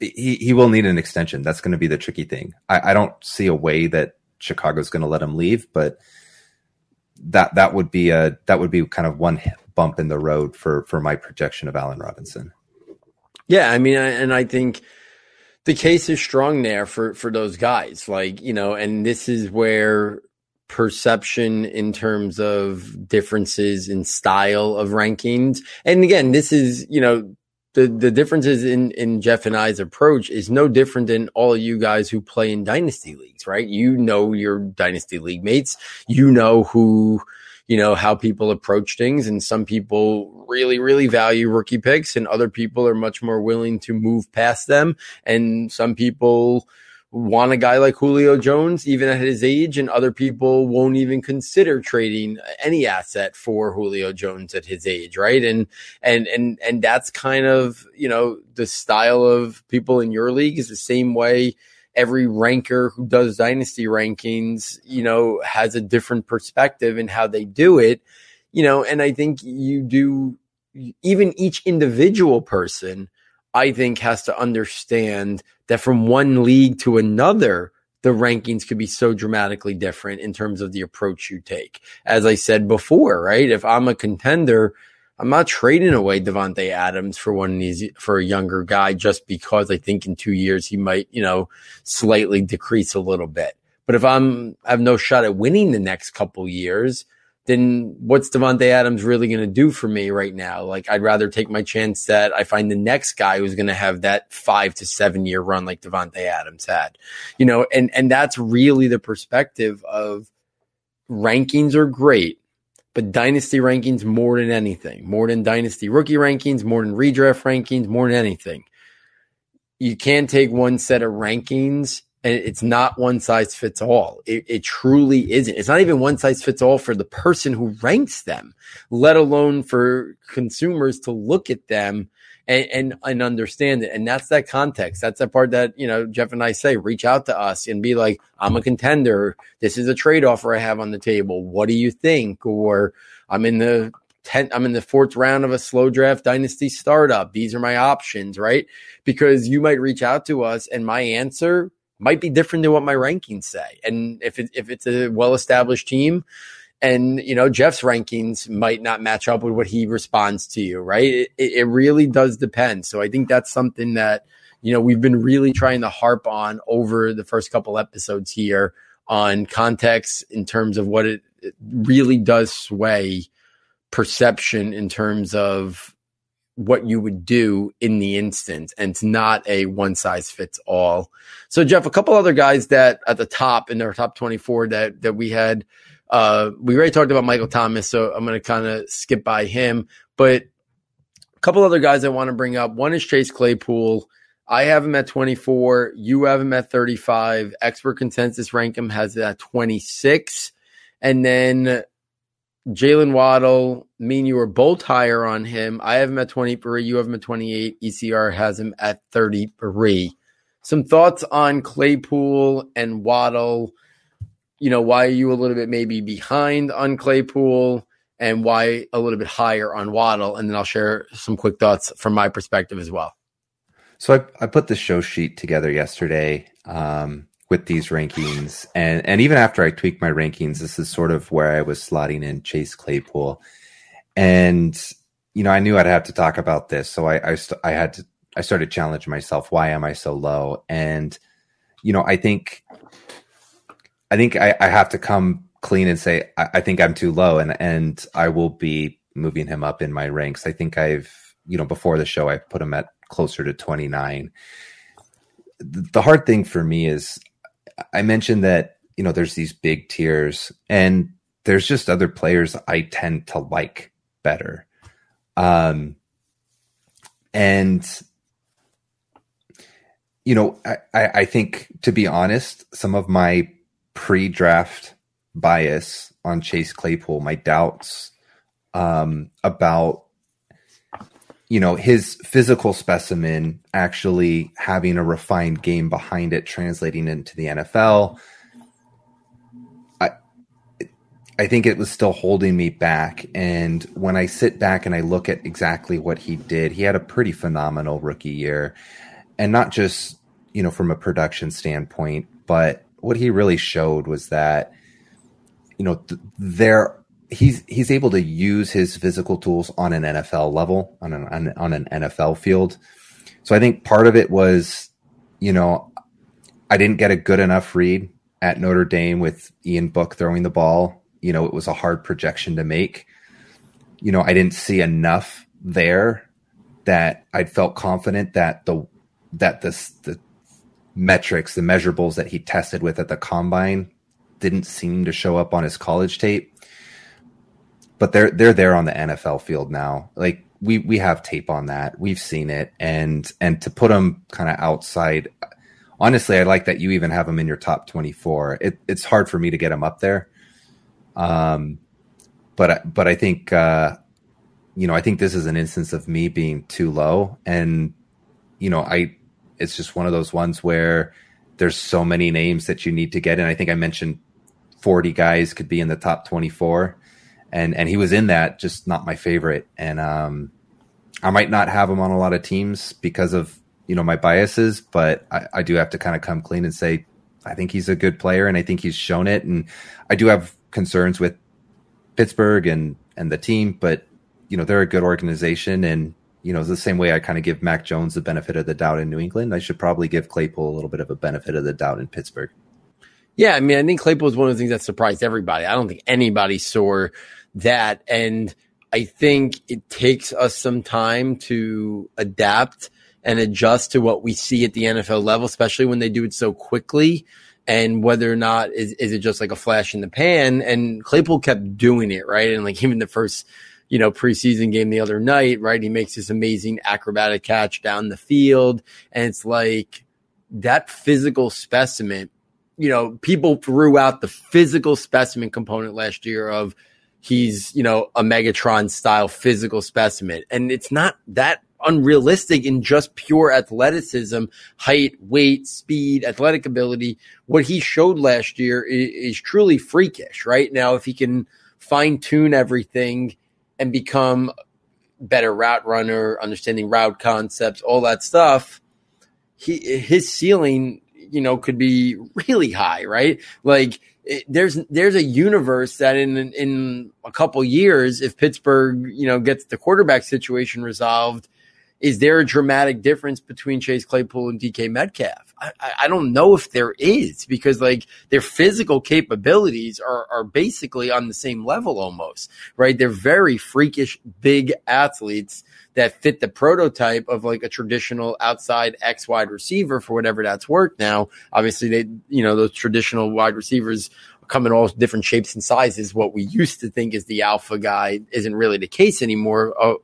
Speaker 4: He, he will need an extension. That's going to be the tricky thing. I, I don't see a way that Chicago's going to let him leave, but that, that would be a, that would be kind of one bump in the road for, for my projection of Allen Robinson.
Speaker 3: Yeah. I mean, and I think, the case is strong there for for those guys like you know and this is where perception in terms of differences in style of rankings. And again, this is, you know, the, the differences in, in Jeff and I's approach is no different than all of you guys who play in dynasty leagues, right? You know your dynasty league mates. You know who, you know, how people approach things. And some people really, really value rookie picks and other people are much more willing to move past them. And some people, want a guy like Julio Jones, even at his age, and other people won't even consider trading any asset for Julio Jones at his age, right? And and and and that's kind of you know the style of people in your league is the same way. Every ranker who does dynasty rankings, you know, has a different perspective in how they do it, you know, and I think you do even each individual person I think has to understand that from one league to another, the rankings could be so dramatically different in terms of the approach you take. As I said before, right? If I'm a contender, I'm not trading away Davante Adams for one these for a younger guy just because I think in two years he might, you know, slightly decrease a little bit. But if I'm I have no shot at winning the next couple years, then what's Davante Adams really going to do for me right now? Like, I'd rather take my chance that I find the next guy who's going to have that five to seven year run like Davante Adams had, you know, and, and that's really the perspective of rankings are great, but dynasty rankings more than anything, more than dynasty rookie rankings, more than redraft rankings, more than anything. You can't take one set of rankings and it's not one size fits all. It, it, truly isn't. It's not even one size fits all for the person who ranks them, let alone for consumers to look at them and, and, and understand it. And that's that context. That's the part that, you know, Jeff and I say, reach out to us and be like, I'm a contender. This is a trade offer I have on the table. What do you think? Or I'm in the 10, I'm in the fourth round of a slow draft dynasty startup. These are my options, right? Because you might reach out to us and my answer might be different than what my rankings say. And if it, if it's a well established team, and you know Jeff's rankings might not match up with what he responds to you, right? It, it really does depend. So I think that's something that you know we've been really trying to harp on over the first couple episodes here on context in terms of what it, it really does sway perception in terms of what you would do in the instant and it's not a one size fits all. So Jeff, a couple other guys that at the top in their top 24 that, that we had, uh, we already talked about Michael Thomas. So I'm going to kind of skip by him, but a couple other guys I want to bring up. One is Chase Claypool. I have him at 24. You have him at 35. Expert consensus rank him has it at 26. And then Jaylen Waddle, me and you are both higher on him. I have him at 23. You have him at 28. ECR has him at 33. Some thoughts on Claypool and Waddle. You know, why are you a little bit maybe behind on Claypool and why a little bit higher on Waddle? And then I'll share some quick thoughts from my perspective as well.
Speaker 4: So I, I put the show sheet together yesterday. Um, with these rankings. And and even after I tweaked my rankings, this is sort of where I was slotting in Chase Claypool. And you know, I knew I'd have to talk about this, so I I, st- I had to I started challenging myself. Why am I so low? And you know, I think I think I, I have to come clean and say I, I think I'm too low, and and I will be moving him up in my ranks. I think I've you know before the show I put him at closer to 29. The hard thing for me is I mentioned that you know there's these big tiers, and there's just other players I tend to like better. Um, and you know, I, I think to be honest, some of my pre-draft bias on Chase Claypool, my doubts um, about you know his physical specimen actually having a refined game behind it translating into the NFL I I think it was still holding me back. And when I sit back and I look at exactly what he did he had a pretty phenomenal rookie year. And not just you know from a production standpoint but what he really showed was that you know th- there he's he's able to use his physical tools on an NFL level on an on, on an NFL field. So I think part of it was, you know, I didn't get a good enough read at Notre Dame with Ian Book throwing the ball. You know, it was a hard projection to make. You know, I didn't see enough there that I felt confident that the that the metrics, the measurables that he tested with at the combine didn't seem to show up on his college tape but they're they're there on the NFL field now. Like we we have tape on that. We've seen it, and and to put them kind of outside honestly, I like that you even have them in your top 24. It, it's hard for me to get them up there. Um, but, but I think, uh, you know, I think this is an instance of me being too low. And, you know, I, it's just one of those ones where there's so many names that you need to get and I think I mentioned 40 guys could be in the top 24 and, and he was in that, just not my favorite. And, um, I might not have him on a lot of teams because of you know my biases, but I, I do have to kind of come clean and say I think he's a good player and I think he's shown it. And I do have concerns with Pittsburgh and and the team, but you know they're a good organization and you know the same way I kind of give Mac Jones the benefit of the doubt in New England, I should probably give Claypool a little bit of a benefit of the doubt in Pittsburgh.
Speaker 3: Yeah, I mean, I think Claypool is one of the things that surprised everybody. I don't think anybody saw that, and I think it takes us some time to adapt and adjust to what we see at the NFL level, especially when they do it so quickly. And whether or not is, is it just like a flash in the pan? And Claypool kept doing it, right? And like even the first, you know, preseason game the other night, right? He makes this amazing acrobatic catch down the field. And it's like that physical specimen, you know, people threw out the physical specimen component last year of, he's, you know, a Megatron style physical specimen. And it's not that unrealistic in just pure athleticism, height, weight, speed, athletic ability. What he showed last year is, is truly freakish, right? Now, if he can fine tune everything and become better route runner, understanding route concepts, all that stuff, he, his ceiling, you know, could be really high, right? Like, it, there's there's a universe that in in a couple years, if Pittsburgh you know gets the quarterback situation resolved, is there a dramatic difference between Chase Claypool and DK Metcalf? I, I don't know if there is because like their physical capabilities are are basically on the same level almost, right? They're very freakish big athletes that fit the prototype of like a traditional outside X wide receiver for whatever that's worth now. Obviously, they, you know, those traditional wide receivers come in all different shapes and sizes. What we used to think is the alpha guy isn't really the case anymore. Uh,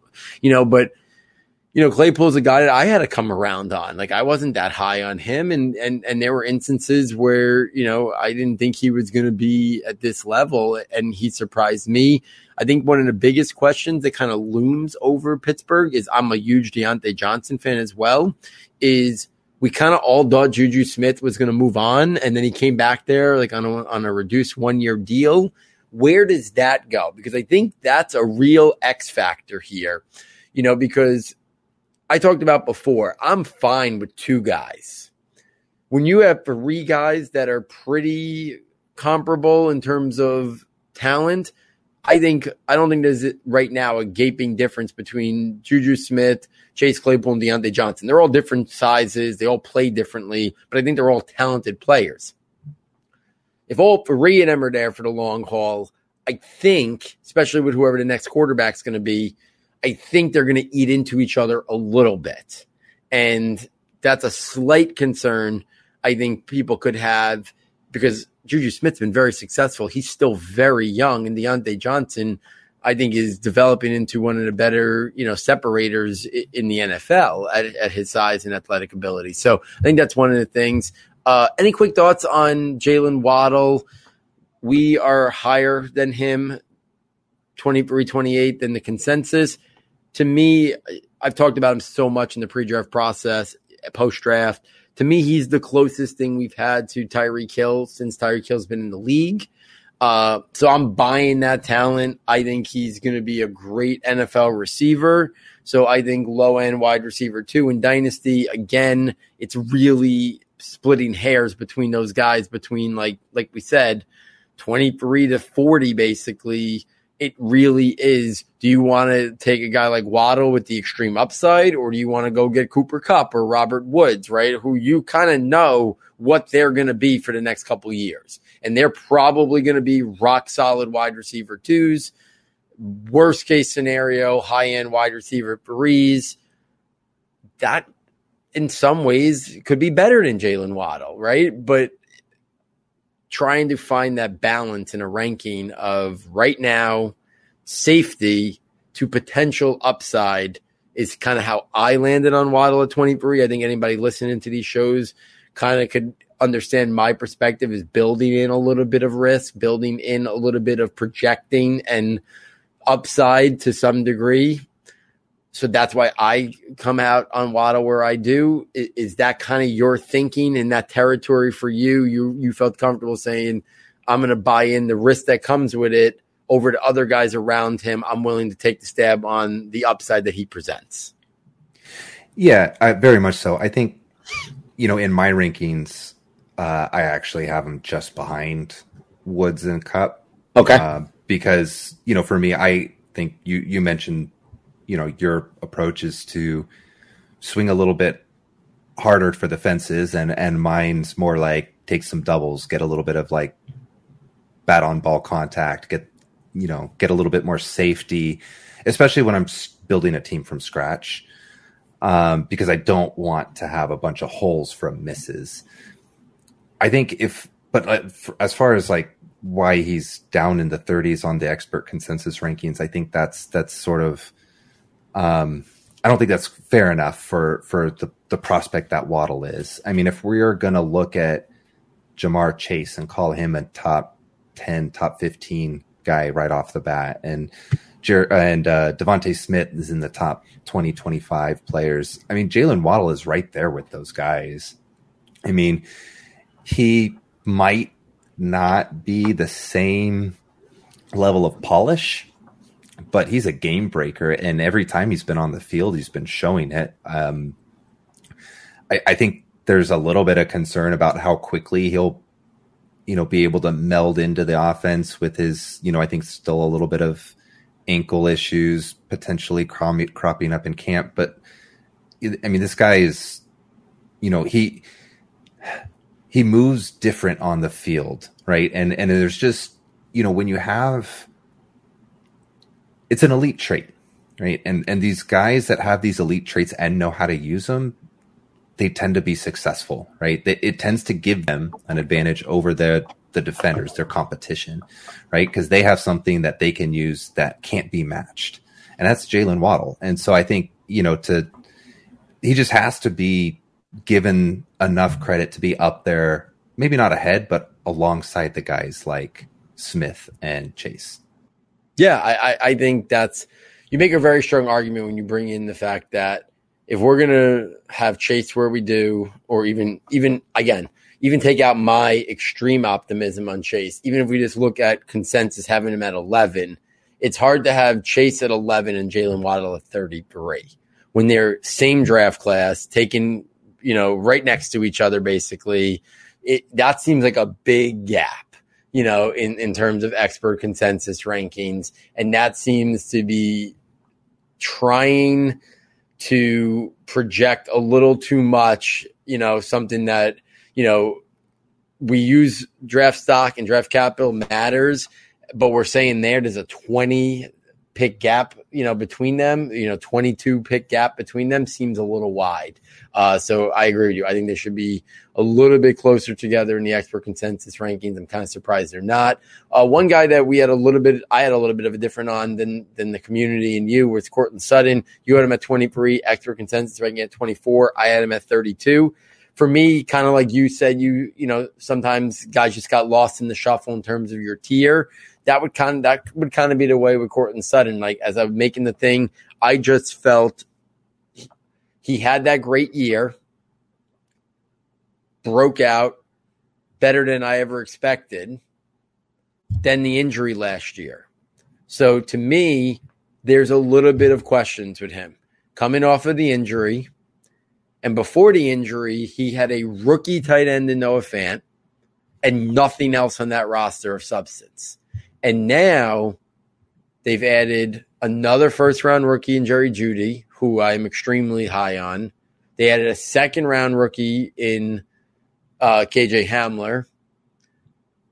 Speaker 3: you know, but you know, Claypool's a guy that I had to come around on. Like I wasn't that high on him. And, and, and there were instances where, you know, I didn't think he was going to be at this level and he surprised me. I think one of the biggest questions that kind of looms over Pittsburgh is I'm a huge Diontae Johnson fan as well is we kind of all thought Juju Smith was going to move on. And then he came back there like on a, on a reduced one year deal. Where does that go? Because I think that's a real X factor here, you know, because I talked about before, I'm fine with two guys. When you have three guys that are pretty comparable in terms of talent, I think I don't think there's right now a gaping difference between Juju Smith, Chase Claypool, and Diontae Johnson. They're all different sizes, they all play differently, but I think they're all talented players. If all three of them are there for the long haul, I think, especially with whoever the next quarterback's going to be, I think they're going to eat into each other a little bit. And that's a slight concern I think people could have because Juju Smith's been very successful. He's still very young, and Diontae Johnson, I think, is developing into one of the better, you know, separators in the NFL at, at his size and athletic ability. So I think that's one of the things. Uh, any quick thoughts on Jaylen Waddle? We are higher than him, 23 28 than the consensus to me, I've talked about him so much in the pre-draft process, post-draft. To me, he's the closest thing we've had to Tyreek Hill since Tyreek Hill's been in the league. Uh, so I'm buying that talent. I think he's going to be a great NFL receiver. So I think low end wide receiver too. In Dynasty, again, it's really splitting hairs between those guys between like like we said, 23 to 40 basically it really is do you want to take a guy like Waddle with the extreme upside, or do you want to go get Cooper Kupp or Robert Woods, right? Who you kind of know what they're going to be for the next couple years. And they're probably going to be rock solid wide receiver twos. Worst case scenario, high end wide receiver threes. That in some ways could be better than Jaylen Waddle, right? But trying to find that balance in a ranking of right now safety to potential upside is kind of how I landed on Waddle at 23. I think anybody listening to these shows kind of could understand my perspective is building in a little bit of risk, building in a little bit of projecting and upside to some degree. So that's why I come out on Waddle where I do. Is, is that kind of your thinking in that territory for you? You you felt comfortable saying, I'm going to buy in the risk that comes with it over to other guys around him. I'm willing to take the stab on the upside that he presents.
Speaker 4: Yeah, I, very much so. I think, you know, in my rankings, uh, I actually have him just behind Woods and Kupp.
Speaker 3: Okay.
Speaker 4: Uh, because you know, for me, I think you you mentioned, you know, your approach is to swing a little bit harder for the fences, and and mine's more like take some doubles, get a little bit of like bat on ball contact, get you know, get a little bit more safety, especially when I'm building a team from scratch. Um, because I don't want to have a bunch of holes from misses. I think if, but uh, as far as like why he's down in the 30s on the expert consensus rankings, I think that's that's sort of, um, I don't think that's fair enough for for the the prospect that Waddle is. I mean, if we are going to look at Ja'Marr Chase and call him a top 10, top 15 guy right off the bat, and Jer- and uh, DeVonta Smith is in the top 20, 25 players. I mean, Jaylen Waddle is right there with those guys. I mean, he might not be the same level of polish, but he's a game breaker. And every time he's been on the field, he's been showing it. Um, I, I think there's a little bit of concern about how quickly he'll, you know, be able to meld into the offense with his, you know, I think still a little bit of ankle issues potentially cropping up in camp. But I mean, this guy is, you know, he he moves different on the field, right? And and there's just you know when you have it's an elite trait, right? And and these guys that have these elite traits and know how to use them, they tend to be successful, right? It, it tends to give them an advantage over the the defenders, their competition, right? Because they have something that they can use that can't be matched, and that's Jaylen Waddle. And so I think you know to he just has to be given enough credit to be up there, maybe not ahead, but alongside the guys like Smith and Chase.
Speaker 3: Yeah, I, I think that's you make a very strong argument when you bring in the fact that if we're gonna have Chase where we do, or even even again, even take out my extreme optimism on Chase, even if we just look at consensus having him at eleven, it's hard to have Chase at eleven and Jaylen Waddle at thirty three when they're same draft class, taking you know, right next to each other, basically. It, that seems like a big gap, you know, in, in terms of expert consensus rankings. And that seems to be trying to project a little too much, you know, something that, you know, we use draft stock and draft capital matters, but we're saying there there's a 20 pick gap, you know, between them, you know, 22 pick gap between them seems a little wide. Uh, so I agree with you. I think they should be a little bit closer together in the expert consensus rankings. I'm kind of surprised they're not. Uh, one guy that we had a little bit, I had a little bit of a different on than than the community and you was Courtland Sutton. You had him at 23, expert consensus ranking at 24. I had him at 32 for me, kind of like you said, you you know sometimes guys just got lost in the shuffle in terms of your tier that would kind of, that would kind of be the way with Courtland Sutton. Like as I'm making the thing, I just felt he had that great year, broke out better than I ever expected. Then the injury last year. So to me, there's a little bit of questions with him coming off of the injury. And before the injury, he had a rookie tight end in Noah Fant and nothing else on that roster of substance. And now they've added another first round rookie in Jerry Jeudy, who I'm extremely high on. They added a second round rookie in uh, KJ Hamler.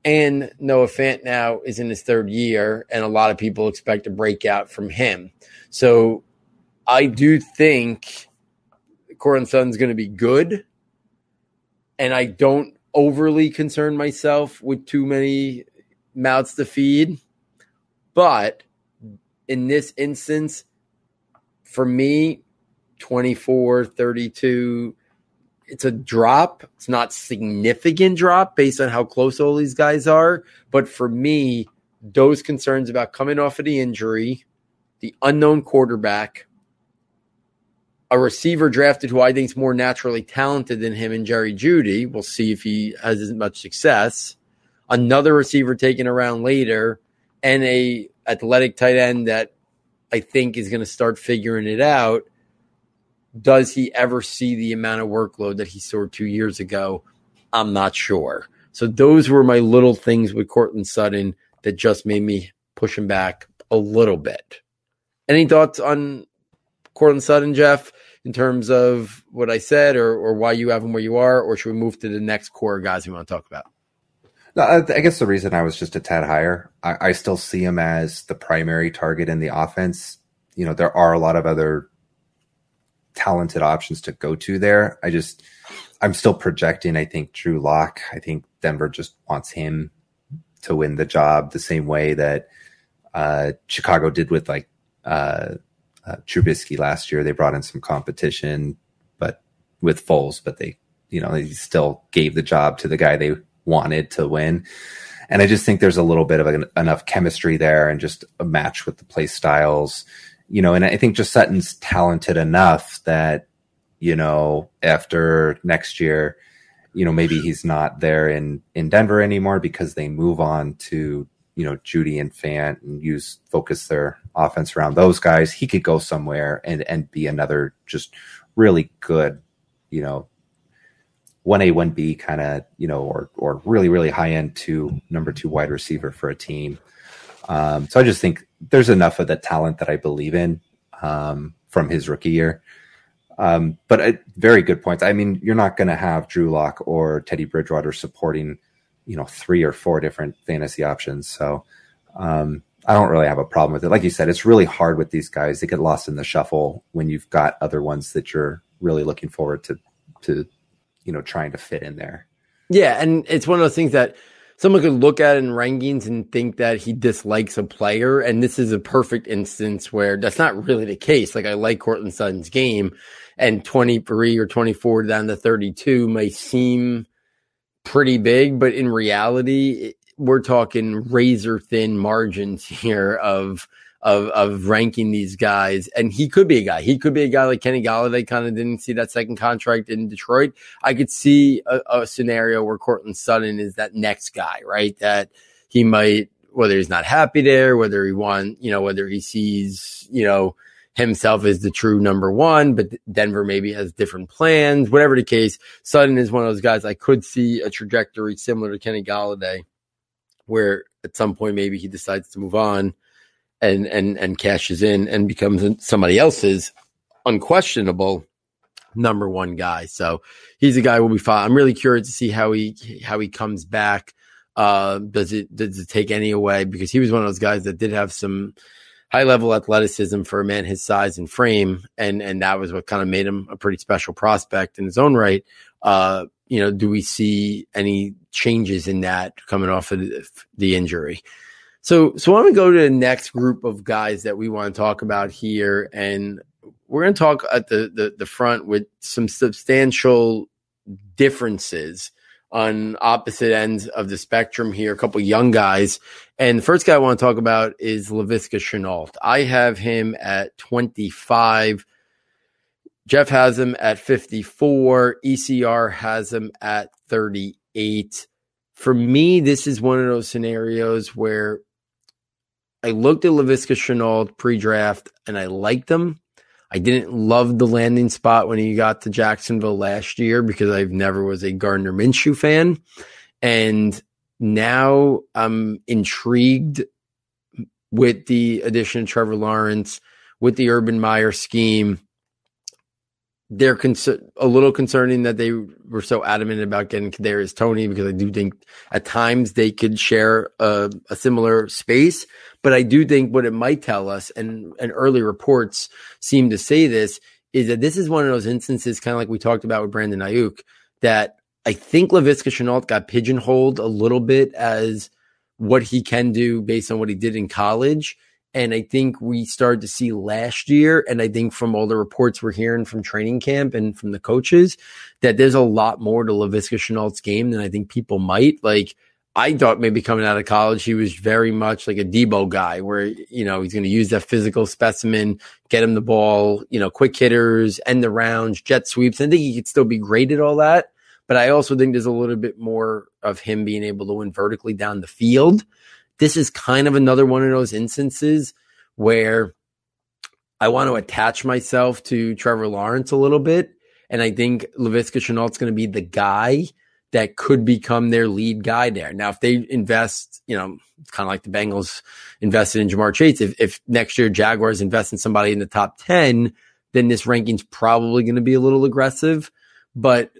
Speaker 3: And Noah Fant now is in his third year, and a lot of people expect a breakout from him. So I do think Courtland Sutton's going to be good. And I don't overly concern myself with too many mouths to feed. But in this instance, for me, 24, 32, it's a drop. It's not significant drop based on how close all these guys are. But for me, those concerns about coming off of the injury, the unknown quarterback, a receiver drafted who I think is more naturally talented than him and Jerry Jeudy. We'll see if he has as much success. Another receiver taken around later, and a athletic tight end that I think is going to start figuring it out. Does he ever see the amount of workload that he saw two years ago? I'm not sure. So those were my little things with Courtland Sutton that just made me push him back a little bit. Any thoughts on Courtland Sutton, Jeff, in terms of what I said or, or why you have him where you are, or should we move to the next core guys we want to talk about?
Speaker 4: No, I guess the reason I was just a tad higher, I, I, still see him as the primary target in the offense. You know, there are a lot of other talented options to go to there. I just, I'm still projecting, I think, Drew Lock. I think Denver just wants him to win the job the same way that uh, Chicago did with like uh, uh, Trubisky last year. They brought in some competition, but with Foles, but they, you know, they still gave the job to the guy they wanted to win. And I just think there's a little bit of an, enough chemistry there and just a match with the play styles, you know. And I think just Sutton's talented enough that, you know, after next year, you know, maybe he's not there in in Denver anymore because they move on to you know Jeudy and Fant and use focus their offense around those guys. He could go somewhere and and be another just really good, you know, one A, one B kind of, you know, or or really, really high end two number two wide receiver for a team. Um, so I just think there's enough of the talent that I believe in um, from his rookie year. Um, but uh, very good points. I mean, you're not going to have Drew Lock or Teddy Bridgewater supporting, you know, three or four different fantasy options. So um, I don't really have a problem with it. Like you said, it's really hard with these guys. They get lost in the shuffle when you've got other ones that you're really looking forward to to you know trying to fit in there.
Speaker 3: Yeah, and it's one of those things that someone could look at in rankings and think that he dislikes a player, and this is a perfect instance where that's not really the case. Like I like Courtland Sutton's game, and twenty three or twenty four down to thirty two may seem pretty big, but in reality, we're talking razor thin margins here of of of ranking these guys. And he could be a guy. He could be a guy like Kenny Golladay. Kind of didn't see that second contract in Detroit. I could see a, a scenario where Courtland Sutton is that next guy, right? That he might whether he's not happy there, whether he want, you know, whether he sees, you know, himself as the true number one, but Denver maybe has different plans. Whatever the case, Sutton is one of those guys I could see a trajectory similar to Kenny Golladay, where at some point maybe he decides to move on and and and cashes in and becomes somebody else's unquestionable number one guy. So he's a guy we'll be fine. I'm really curious to see how he how he comes back. Uh, does it does it take any away? Because he was one of those guys that did have some high level athleticism for a man his size and frame, and and that was what kind of made him a pretty special prospect in his own right. Uh, you know, do we see any changes in that coming off of the, the injury? So, so want to go to the next group of guys that we want to talk about here, and we're going to talk at the, the, the front with some substantial differences on opposite ends of the spectrum here. A couple young guys, and the first guy I want to talk about is Laviska Shenault. I have him at twenty five. Jeff has him at 54. ECR has him at 38. For me, this is one of those scenarios where I looked at Laviska Shenault pre-draft and I liked him. I didn't love the landing spot when he got to Jacksonville last year because I've never was a Gardner Minshew fan. And now I'm intrigued with the addition of Trevor Lawrence, with the Urban Meyer scheme they're a little concerning that they were so adamant about getting Kadarius Toney because I do think at times they could share a, a, similar space. But I do think what it might tell us, and, and early reports seem to say this, is that this is one of those instances, kind of like we talked about with Brandon Aiyuk, that I think Laviska Shenault got pigeonholed a little bit as what he can do based on what he did in college And I think we started to see last year, and I think from all the reports we're hearing from training camp and from the coaches, that there's a lot more to Laviska Shenault's game than I think people might. Like, I thought maybe coming out of college, he was very much like a Deebo guy where, you know, he's going to use that physical specimen, get him the ball, you know, quick hitters, end the rounds, jet sweeps. I think he could still be great at all that. But I also think there's a little bit more of him being able to win vertically down the field. This is kind of another one of those instances where I want to attach myself to Trevor Lawrence a little bit. And I think Laviska Shenault's going to be the guy that could become their lead guy there. Now, if they invest, you know, kind of like the Bengals invested in Ja'Marr Chase, if, if next year Jaguars invest in somebody in the top 10, then this ranking's probably going to be a little aggressive. But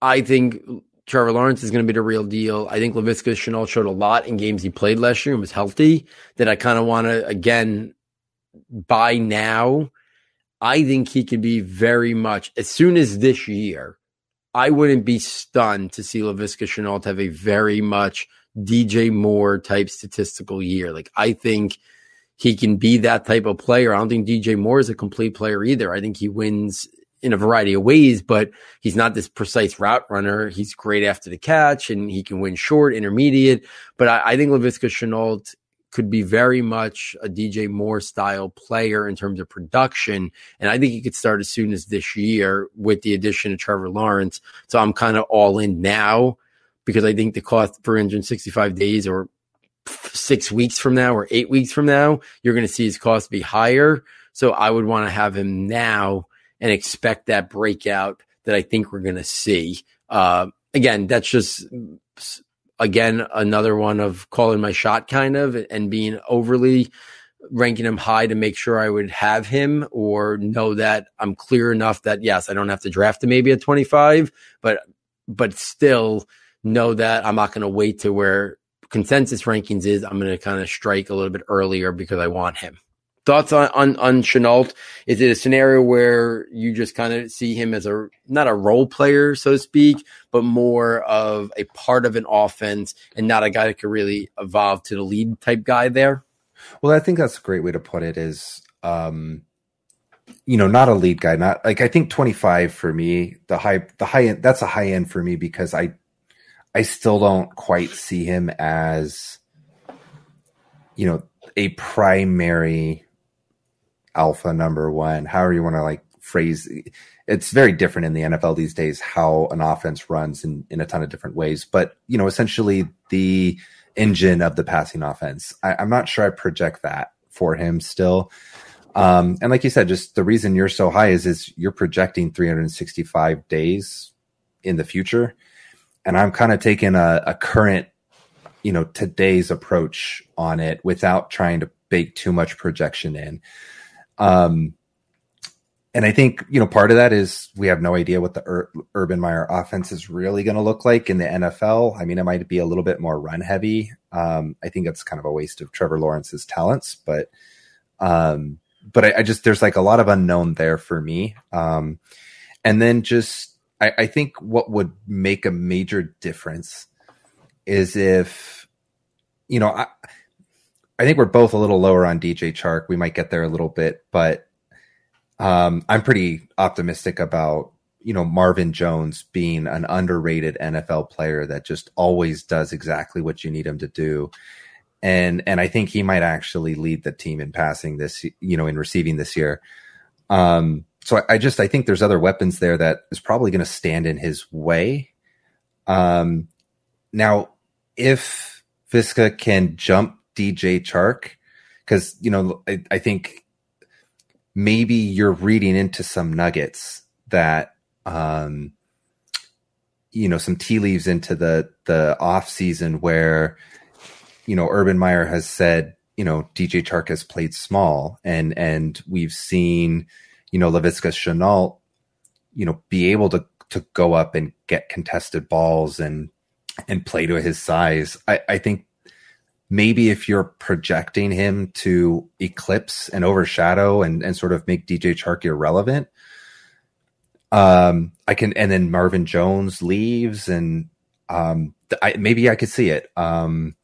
Speaker 3: I think Trevor Lawrence is going to be the real deal. I think Laviska Shenault showed a lot in games he played last year and was healthy that I kind of want to, again, buy now. I think he could be very much, as soon as this year, I wouldn't be stunned to see Laviska Shenault have a very much DJ Moore type statistical year. Like I think he can be that type of player. I don't think DJ Moore is a complete player either. I think he wins in a variety of ways, but he's not this precise route runner. He's great after the catch and he can win short, intermediate. But I, I think Laviska Shenault could be very much a DJ Moore style player in terms of production. And I think he could start as soon as this year with the addition of Trevor Lawrence. So I'm kind of all in now because I think the cost for 165 days or six weeks from now or eight weeks from now, you're going to see his cost be higher. So I would want to have him now and expect that breakout that I think we're going to see. Uh, again, that's just again, another one of calling my shot kind of and being overly ranking him high to make sure I would have him or know that I'm clear enough that yes, I don't have to draft him maybe at 25, but but still know that I'm not going to wait to where consensus rankings is. I'm going to kind of strike a little bit earlier because I want him. Thoughts on, on, on Shenault? Is it a scenario where you just kind of see him as a, not a role player, so to speak, but more of a part of an offense and not a guy that could really evolve to the lead type guy there?
Speaker 4: Well, I think that's a great way to put it is, um, you know, not a lead guy, not like I think 25 for me, the high, the high end, that's a high end for me because I, I still don't quite see him as, you know, a primary alpha number one, however you want to like phrase it's very different in the NFL these days how an offense runs in, in a ton of different ways. But, you know, essentially the engine of the passing offense. I, am not sure I project that for him still. Um, and like you said, just the reason you're so high is is you're projecting 365 days in the future. And I'm kind of taking a, a current, you know, today's approach on it without trying to bake too much projection in. Um, and I think you know part of that is we have no idea what the Ur- Urban Meyer offense is really going to look like in the NFL. I mean, it might be a little bit more run heavy. Um, I think it's kind of a waste of Trevor Lawrence's talents, but um, but I, I, just there's like a lot of unknown there for me. Um, and then just I, I think what would make a major difference is if you know I I think we're both a little lower on DJ Chark. We might get there a little bit, but um, I'm pretty optimistic about you know Marvin Jones being an underrated NFL player that just always does exactly what you need him to do. And and I think he might actually lead the team in passing this, you know, in receiving this year. Um, so I, I just I think there's other weapons there that is probably going to stand in his way. Um, now, if Viska can jump DJ Chark, because you know I, I think maybe you're reading into some nuggets that um you know some tea leaves into the the off season where you know Urban Meyer has said you know DJ Chark has played small and and we've seen you know Laviska Shenault you know be able to to go up and get contested balls and and play to his size. I, I think maybe if you're projecting him to eclipse and overshadow and, and sort of make DJ Chark irrelevant, um, I can, and then Marvin Jones leaves and, um, I, maybe I could see it. Um,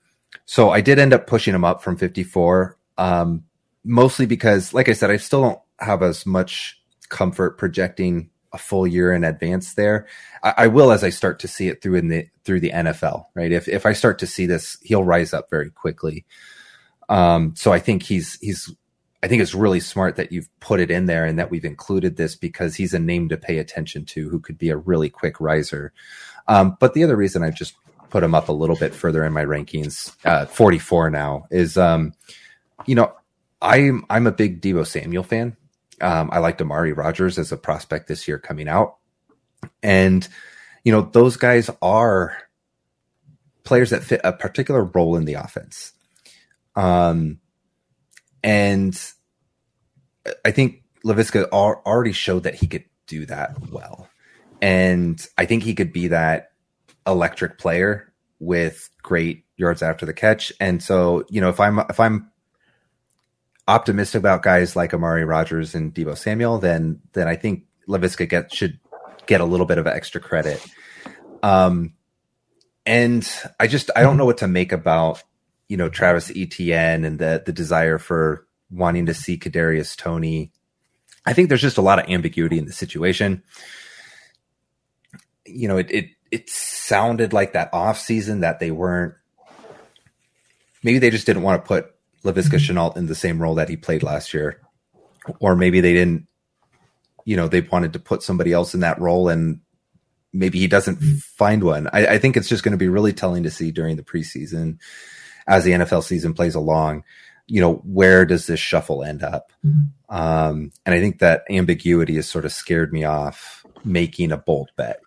Speaker 4: So I did end up pushing him up from 54, um, mostly because, like I said, I still don't have as much comfort projecting a full year in advance there. I, I, will as I start to see it through in the through the NFL, right? If if I start to see this, he'll rise up very quickly. Um, so I think he's he's I think it's really smart that you've put it in there and that we've included this because he's a name to pay attention to who could be a really quick riser. Um, but the other reason I just put him up a little bit further in my rankings, uh, 44 now, is um, you know I'm I'm a big Deebo Samuel fan. Um, I liked Amari Rogers as a prospect this year coming out. And, you know, those guys are players that fit a particular role in the offense. Um, and I think Laviska already showed that he could do that well. And I think he could be that electric player with great yards after the catch. And so, you know, if I'm if I'm optimistic about guys like Amari Rodgers and Deebo Samuel, then then I think Laviska get should get a little bit of extra credit. Um, and I just I don't know what to make about you know Travis Etienne and the the desire for wanting to see Kadarius Toney. I think there's just a lot of ambiguity in the situation. You know, it it it sounded like that off season that they weren't. Maybe they just didn't want to put Laviska mm-hmm. Shenault in the same role that he played last year, or maybe they didn't. You know, they wanted to put somebody else in that role, and maybe he doesn't mm-hmm. find one. I, I think it's just going to be really telling to see during the preseason, as the NFL season plays along. You know, where does this shuffle end up? Mm-hmm. Um, and I think that ambiguity has sort of scared me off making a bold bet.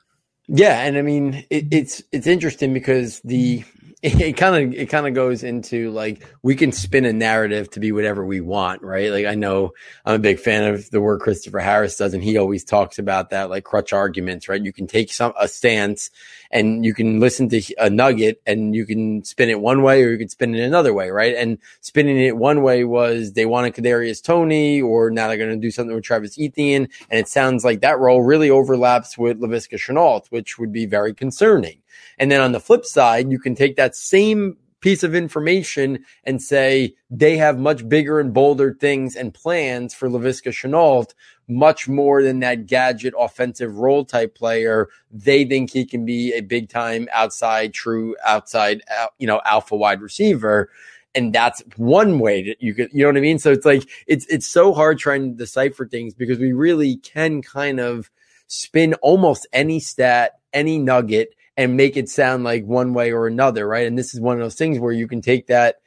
Speaker 3: Yeah, and I mean it, it's it's interesting because the it kind of it kind of goes into like we can spin a narrative to be whatever we want, right? Like I know I'm a big fan of the work Christopher Harris does, and he always talks about that like crutch arguments, right? You can take some a stance and you can listen to a nugget and you can spin it one way or you can spin it another way, right? And spinning it one way was they wanted Kadarius Toney, or now they're going to do something with Travis Etienne, and it sounds like that role really overlaps with Laviska Shenault, which would be very concerning. And then on the flip side, you can take that same piece of information and say they have much bigger and bolder things and plans for Laviska Shenault, much more than that gadget offensive role type player. They think he can be a big time outside, true outside, uh, you know, alpha wide receiver. And that's one way that you could, you know what I mean? So it's like, it's, it's so hard trying to decipher things because we really can kind of spin almost any stat, any nugget and make it sound like one way or another, right? And this is one of those things where you can take that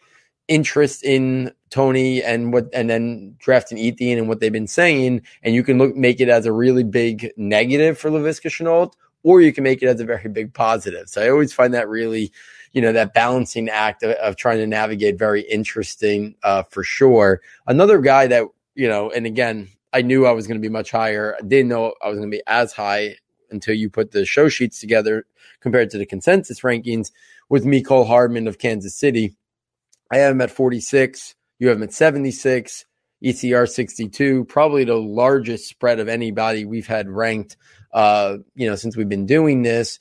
Speaker 3: interest in Toney and what, and then draft drafting Etienne and what they've been saying, and you can look make it as a really big negative for Laviska Shenault, or you can make it as a very big positive. So I always find that really, you know, that balancing act of, of trying to navigate very interesting uh, for sure. Another guy that you know, and again, I knew I was going to be much higher. I didn't know I was going to be as high until you put the show sheets together compared to the consensus rankings with Mecole Hardman of Kansas City. I have him at 46. You have him at 76. ECR 62, probably the largest spread of anybody we've had ranked, uh, you know, since we've been doing this.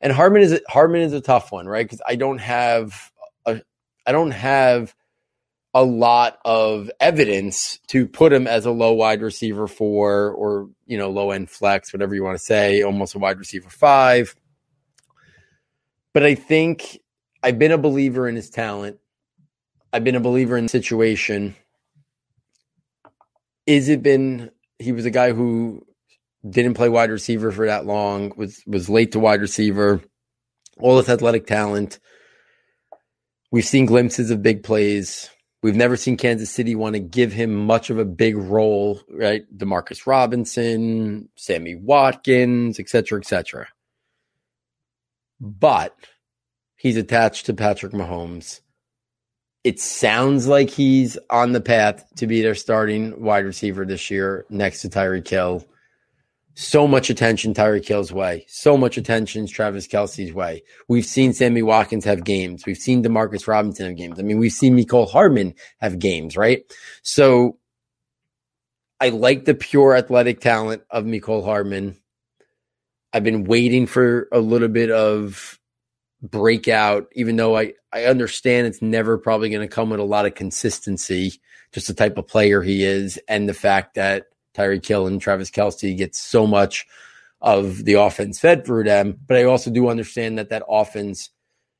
Speaker 3: And Hardman is Hardman is a tough one, right? Because I don't have a, I don't have a lot of evidence to put him as a low wide receiver four or you know low end flex, whatever you want to say, almost a wide receiver five. But I think I've been a believer in his talent. I've been a believer in the situation. Is it been he was a guy who didn't play wide receiver for that long, was was late to wide receiver, all this athletic talent. We've seen glimpses of big plays. We've never seen Kansas City want to give him much of a big role, right? Demarcus Robinson, Sammy Watkins, et cetera, et cetera but he's attached to Patrick Mahomes. It sounds like he's on the path to be their starting wide receiver this year next to Tyreek Hill. So much attention Tyreek Hill's way. So much attention Travis Kelce's way. We've seen Sammy Watkins have games. We've seen Demarcus Robinson have games. I mean, we've seen Mecole Hardman have games, right? So I like the pure athletic talent of Mecole Hardman. I've been waiting for a little bit of breakout, even though I, I understand it's never probably going to come with a lot of consistency, just the type of player he is, and the fact that Tyreek Hill and Travis Kelce gets so much of the offense fed through them. But I also do understand that that offense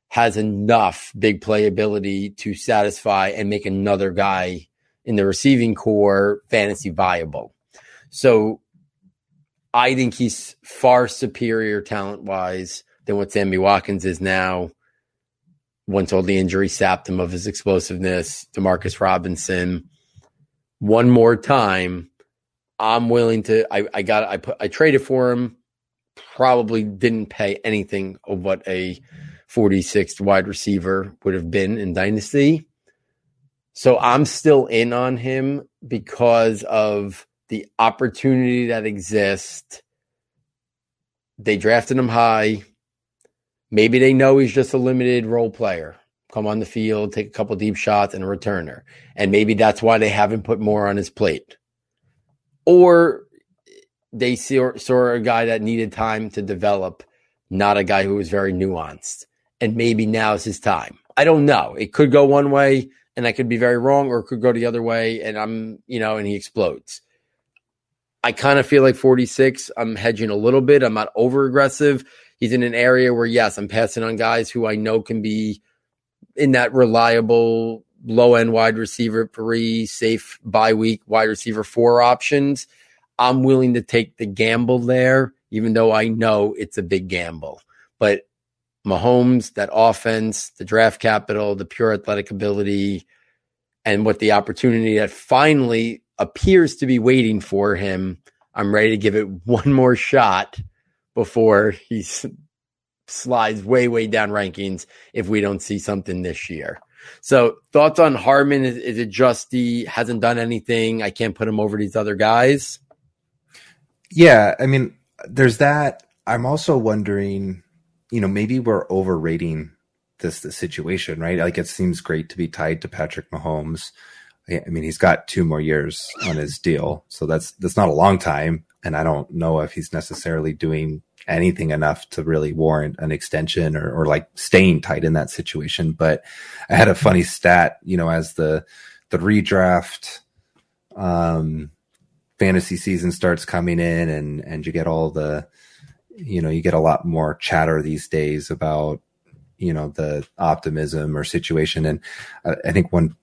Speaker 3: has enough big playability to satisfy and make another guy in the receiving core fantasy viable. So I think he's far superior talent wise than what Sammy Watkins is now. Once all the injury sapped him of his explosiveness, Demarcus Robinson. One more time, I'm willing to. I, I got. I put. I traded for him. Probably didn't pay anything of what a 46th wide receiver would have been in Dynasty. So I'm still in on him because of the opportunity that exists. They drafted him high. Maybe they know he's just a limited role player. Come on the field, take a couple deep shots, and a returner. And maybe that's why they haven't put more on his plate. Or they saw, saw a guy that needed time to develop, not a guy who was very nuanced. And maybe now is his time. I don't know. It could go one way and I could be very wrong, or it could go the other way and I'm, you know, and he explodes. I kind of feel like 46. I'm hedging a little bit. I'm not over aggressive. He's in an area where, yes, I'm passing on guys who I know can be in that reliable low end wide receiver three, safe bye week wide receiver four options. I'm willing to take the gamble there, even though I know it's a big gamble. But Mahomes, that offense, the draft capital, the pure athletic ability, and what the opportunity that finally appears to be waiting for him. I'm ready to give it one more shot before he slides way, way down rankings if we don't see something this year. So, thoughts on Hardman? Is, is it just he hasn't done anything? I can't put him over these other guys.
Speaker 4: Yeah, I mean, there's that. I'm also wondering, you know, maybe we're overrating this the situation, right? Like it seems great to be tied to Patrick Mahomes. I mean, he's got two more years on his deal, so that's that's not a long time. And I don't know if he's necessarily doing anything enough to really warrant an extension or, or like staying tight in that situation. But I had a funny stat, you know, as the the redraft um, fantasy season starts coming in, and and you get all the, you know, you get a lot more chatter these days about you know the optimism or situation and i think one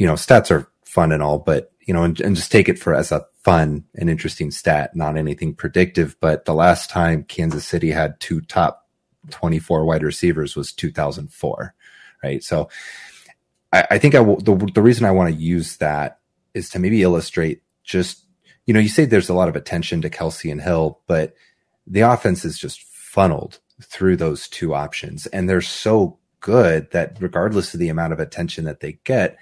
Speaker 4: you know, stats are fun and all, but you know, and, and just take it for as a fun and interesting stat, not anything predictive. But the last time Kansas City had two top 24 wide receivers was 2004, right? So I, I think I w- the, the reason I want to use that is to maybe illustrate just, you know, you say there's a lot of attention to Kelce and Hill, but the offense is just funneled through those two options. And they're so good that regardless of the amount of attention that they get,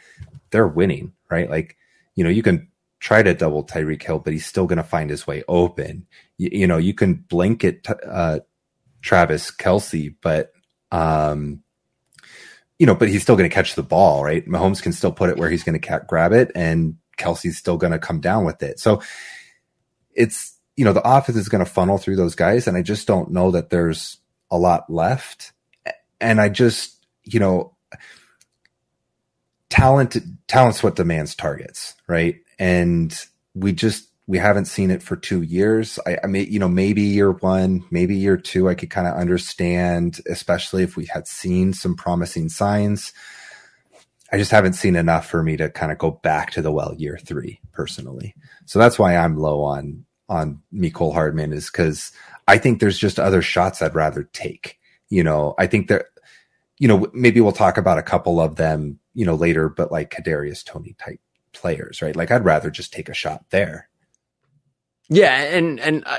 Speaker 4: they're winning, right? Like, you know, you can try to double Tyreek Hill, but he's still going to find his way open. You, you know, you can blanket uh, Travis Kelce, but um, you know, but he's still going to catch the ball, right? Mahomes can still put it where he's going to ca- grab it, and Kelce's still going to come down with it. So it's you know the offense is going to funnel through those guys, and I just don't know that there's a lot left. And I just you know talent talent's what demands targets, right? And we just we haven't seen it for two years. I, I may, you know, maybe year one, maybe year two, I could kind of understand, especially if we had seen some promising signs. I just haven't seen enough for me to kind of go back to the well year three personally. So that's why I'm low on on Mecole Hardman is because I think there's just other shots I'd rather take. You know, I think that you know maybe we'll talk about a couple of them you know, later, but like Kadarius Toney type players, right? Like I'd rather just take a shot there.
Speaker 3: Yeah, and and uh,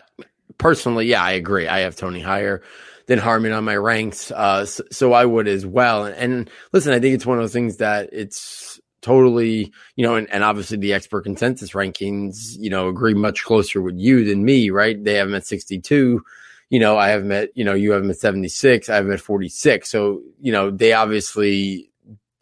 Speaker 3: personally, yeah, I agree. I have Toney higher than Hardman on my ranks, uh, so, so, I would as well. And, and, listen, I think it's one of those things that it's totally, you know, and, and obviously the expert consensus rankings, you know, agree much closer with you than me, right? They have him at sixty two. You know, I have met, you know, you have him at 76. I have him at 46. So, you know, they obviously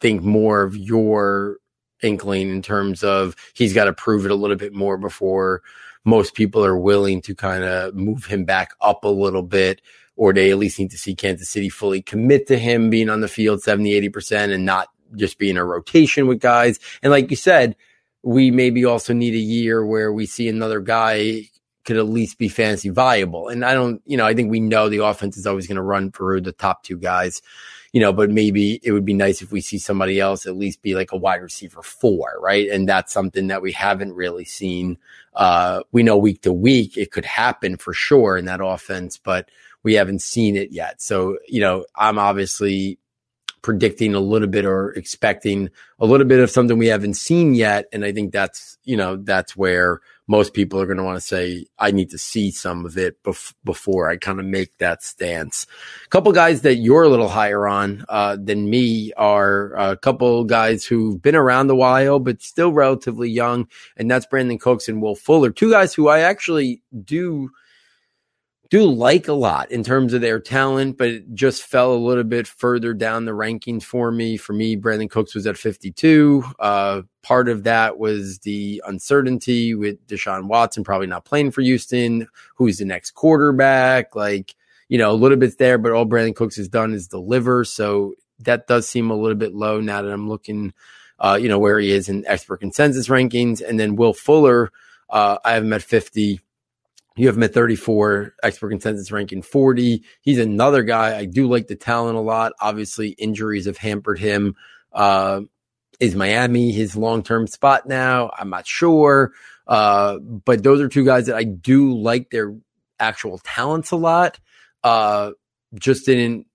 Speaker 3: think more of your inkling in terms of he's got to prove it a little bit more before most people are willing to kind of move him back up a little bit. or they at least need to see Kansas City fully commit to him being on the field 70, 80% and not just being a rotation with guys. And like you said, we maybe also need a year where we see another guy could at least be fantasy viable. And I don't, you know, I think we know the offense is always going to run through the top two guys, you know, but maybe it would be nice if we see somebody else at least be like a wide receiver four, right? And that's something that we haven't really seen. Uh, we know week to week it could happen for sure in that offense, but we haven't seen it yet. So, you know, I'm obviously predicting a little bit or expecting a little bit of something we haven't seen yet. And I think that's, you know, that's where most people are going to want to say, I need to see some of it bef- before I kind of make that stance. A couple guys that you're a little higher on uh, than me are a couple guys who've been around a while, but still relatively young. And that's Brandin Cooks and Will Fuller, two guys who I actually do – do like a lot in terms of their talent, but it just fell a little bit further down the rankings for me. For me, Brandin Cooks was at 52. Uh, part of that was the uncertainty with Deshaun Watson probably not playing for Houston. Who's the next quarterback? Like, you know, a little bit there, but all Brandin Cooks has done is deliver. So that does seem a little bit low now that I'm looking, uh, you know, where he is in expert consensus rankings. And then Will Fuller, uh, I have him at 50 you have him at 34, expert consensus ranking 40. He's another guy. I do like the talent a lot. Obviously, injuries have hampered him. Uh, is Miami his long term spot now? I'm not sure. Uh, but those are two guys that I do like their actual talents a lot. Uh, just didn't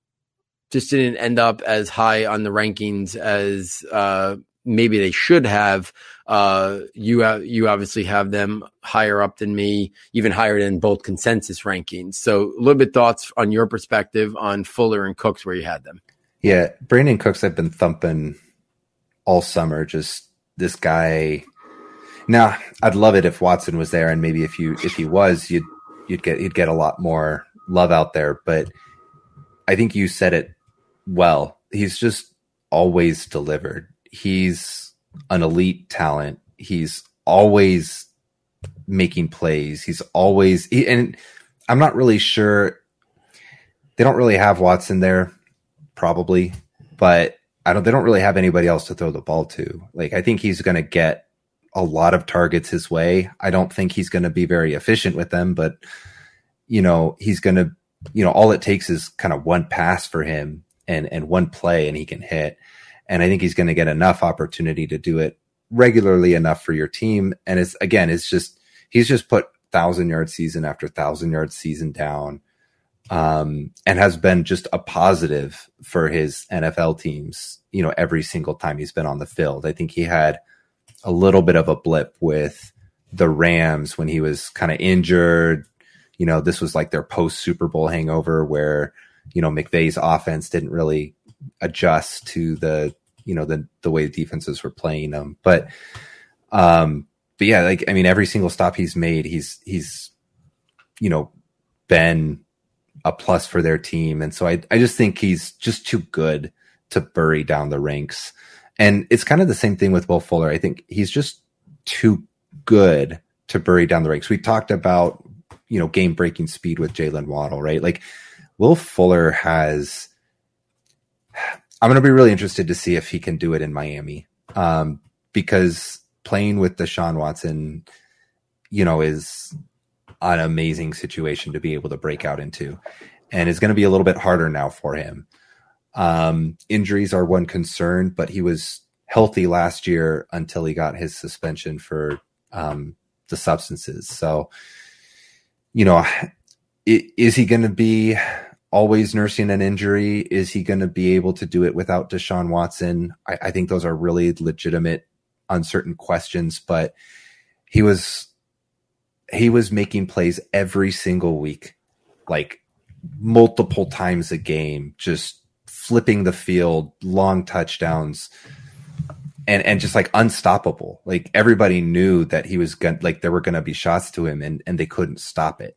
Speaker 3: just didn't end up as high on the rankings as uh, maybe they should have. Uh, you have, you obviously have them higher up than me, even higher than both consensus rankings. So a little bit thoughts on your perspective on Fuller and Cooks where you had them.
Speaker 4: Yeah, Brandin Cooks, I've been thumping all summer. Just this guy. Now, I'd love it if Watson was there, and maybe if you if he was, you'd you'd get you'd get a lot more love out there. But I think you said it well. He's just always delivered he's an elite talent. He's always making plays. He's always he, and I'm not really sure they don't really have Watson there probably, but I don't they don't really have anybody else to throw the ball to. Like I think he's going to get a lot of targets his way. I don't think he's going to be very efficient with them, but you know, he's going to you know, all it takes is kind of one pass for him and and one play and he can hit. And I think he's going to get enough opportunity to do it regularly enough for your team. And it's again, it's just he's just put thousand yard season after thousand yard season down, um, and has been just a positive for his NFL teams. You know, every single time he's been on the field. I think he had a little bit of a blip with the Rams when he was kind of injured. You know, this was like their post Super Bowl hangover where you know McVay's offense didn't really adjust to the you know the the way defenses were playing them. But um, but yeah, like I mean, every single stop he's made, he's he's you know been a plus for their team, and so I I just think he's just too good to bury down the ranks. And it's kind of the same thing with Will Fuller. I think he's just too good to bury down the ranks. We talked about you know game breaking speed with Jaylen Waddle, right? Like Will Fuller has I'm going to be really interested to see if he can do it in Miami um, because playing with Deshaun Watson, you know, is an amazing situation to be able to break out into, and it's going to be a little bit harder now for him. Um, injuries are one concern, but he was healthy last year until he got his suspension for um, the substances. So, you know, is he going to be always nursing an injury? Is he going to be able to do it without Deshaun Watson? I, I, think those are really legitimate, uncertain questions. But he was he was making plays every single week, like multiple times a game, just flipping the field, long touchdowns. And, and just like unstoppable. Like everybody knew that he was going like there were going to be shots to him and, and they couldn't stop it.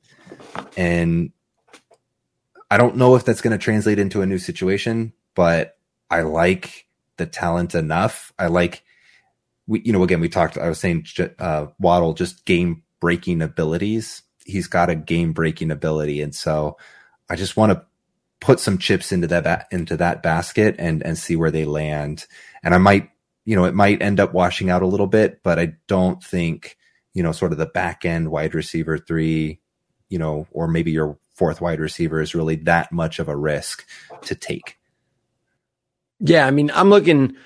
Speaker 4: And I don't know if that's going to translate into a new situation, but I like the talent enough. I like, we, you know, again, we talked, I was saying, uh, Waddle, just game breaking abilities. He's got a game breaking ability. And so I just want to put some chips into that ba- into that basket and and see where they land. And I might, you know, it might end up washing out a little bit, but I don't think, you know, sort of the back end wide receiver three, you know, or maybe your fourth wide receiver is really that much of a risk to take.
Speaker 3: Yeah, I mean, I'm looking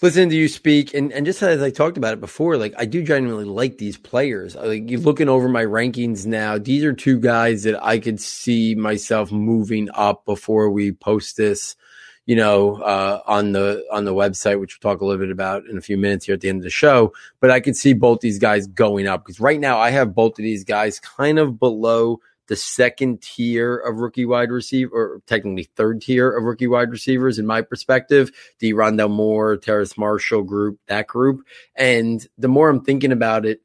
Speaker 3: listening to you speak and, and just as I talked about it before, like I do genuinely like these players. Like you looking over my rankings now, these are two guys that I could see myself moving up before we post this, you know, uh, on the on the website, which we'll talk a little bit about in a few minutes here at the end of the show. But I could see both these guys going up because right now I have both of these guys kind of below the second tier of rookie wide receiver, or technically third tier of rookie wide receivers, in my perspective. The Rondale Moore, Terrace Marshall group, that group. And the more I'm thinking about it,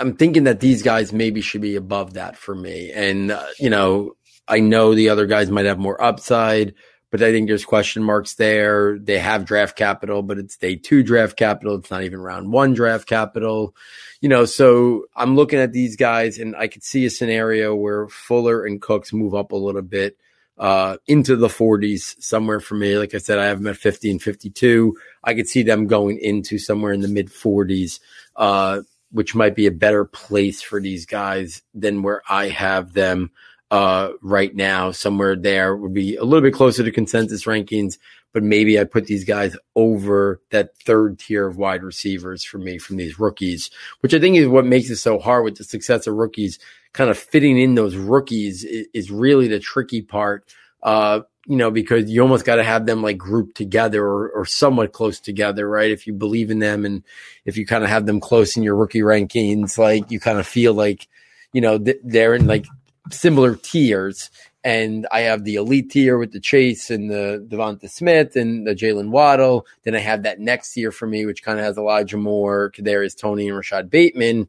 Speaker 3: I'm thinking that these guys maybe should be above that for me. And, uh, you know, I know the other guys might have more upside, but I think there's question marks there. They have draft capital, but it's day two draft capital. It's not even round one draft capital you know, so I'm looking at these guys and I could see a scenario where Fuller and Cooks move up a little bit uh, into the 40s somewhere for me. Like I said, I have them at 50 and 52. I could see them going into somewhere in the mid 40s, uh, which might be a better place for these guys than where I have them uh, right now. Somewhere there would be a little bit closer to consensus rankings but maybe I put these guys over that third tier of wide receivers for me from these rookies, which I think is what makes it so hard with the success of rookies. Kind of fitting in those rookies is, is really the tricky part. Uh, you know, because you almost got to have them like grouped together or, or somewhat close together, right? If you believe in them and if you kind of have them close in your rookie rankings, like you kind of feel like, you know, th- they're in like similar tiers and I have the elite tier with the Chase and the Devonta Smith and the Jaylen Waddle. Then I have that next tier for me, which kind of has Elijah Moore, Kadarius Toney, and Rashod Bateman,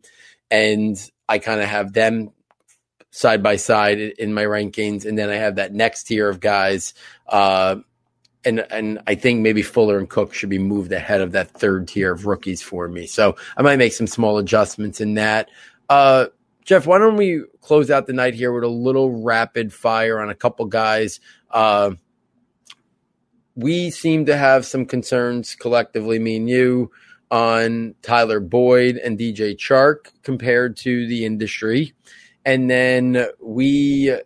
Speaker 3: and I kind of have them side by side in my rankings. And then I have that next tier of guys, uh, and and I think maybe Fuller and Cook should be moved ahead of that third tier of rookies for me. So I might make some small adjustments in that. Uh, Jeff, why don't we close out the night here with a little rapid fire on a couple guys? Uh, we seem to have some concerns collectively, me and you, on Tyler Boyd and DJ Chark compared to the industry. And then we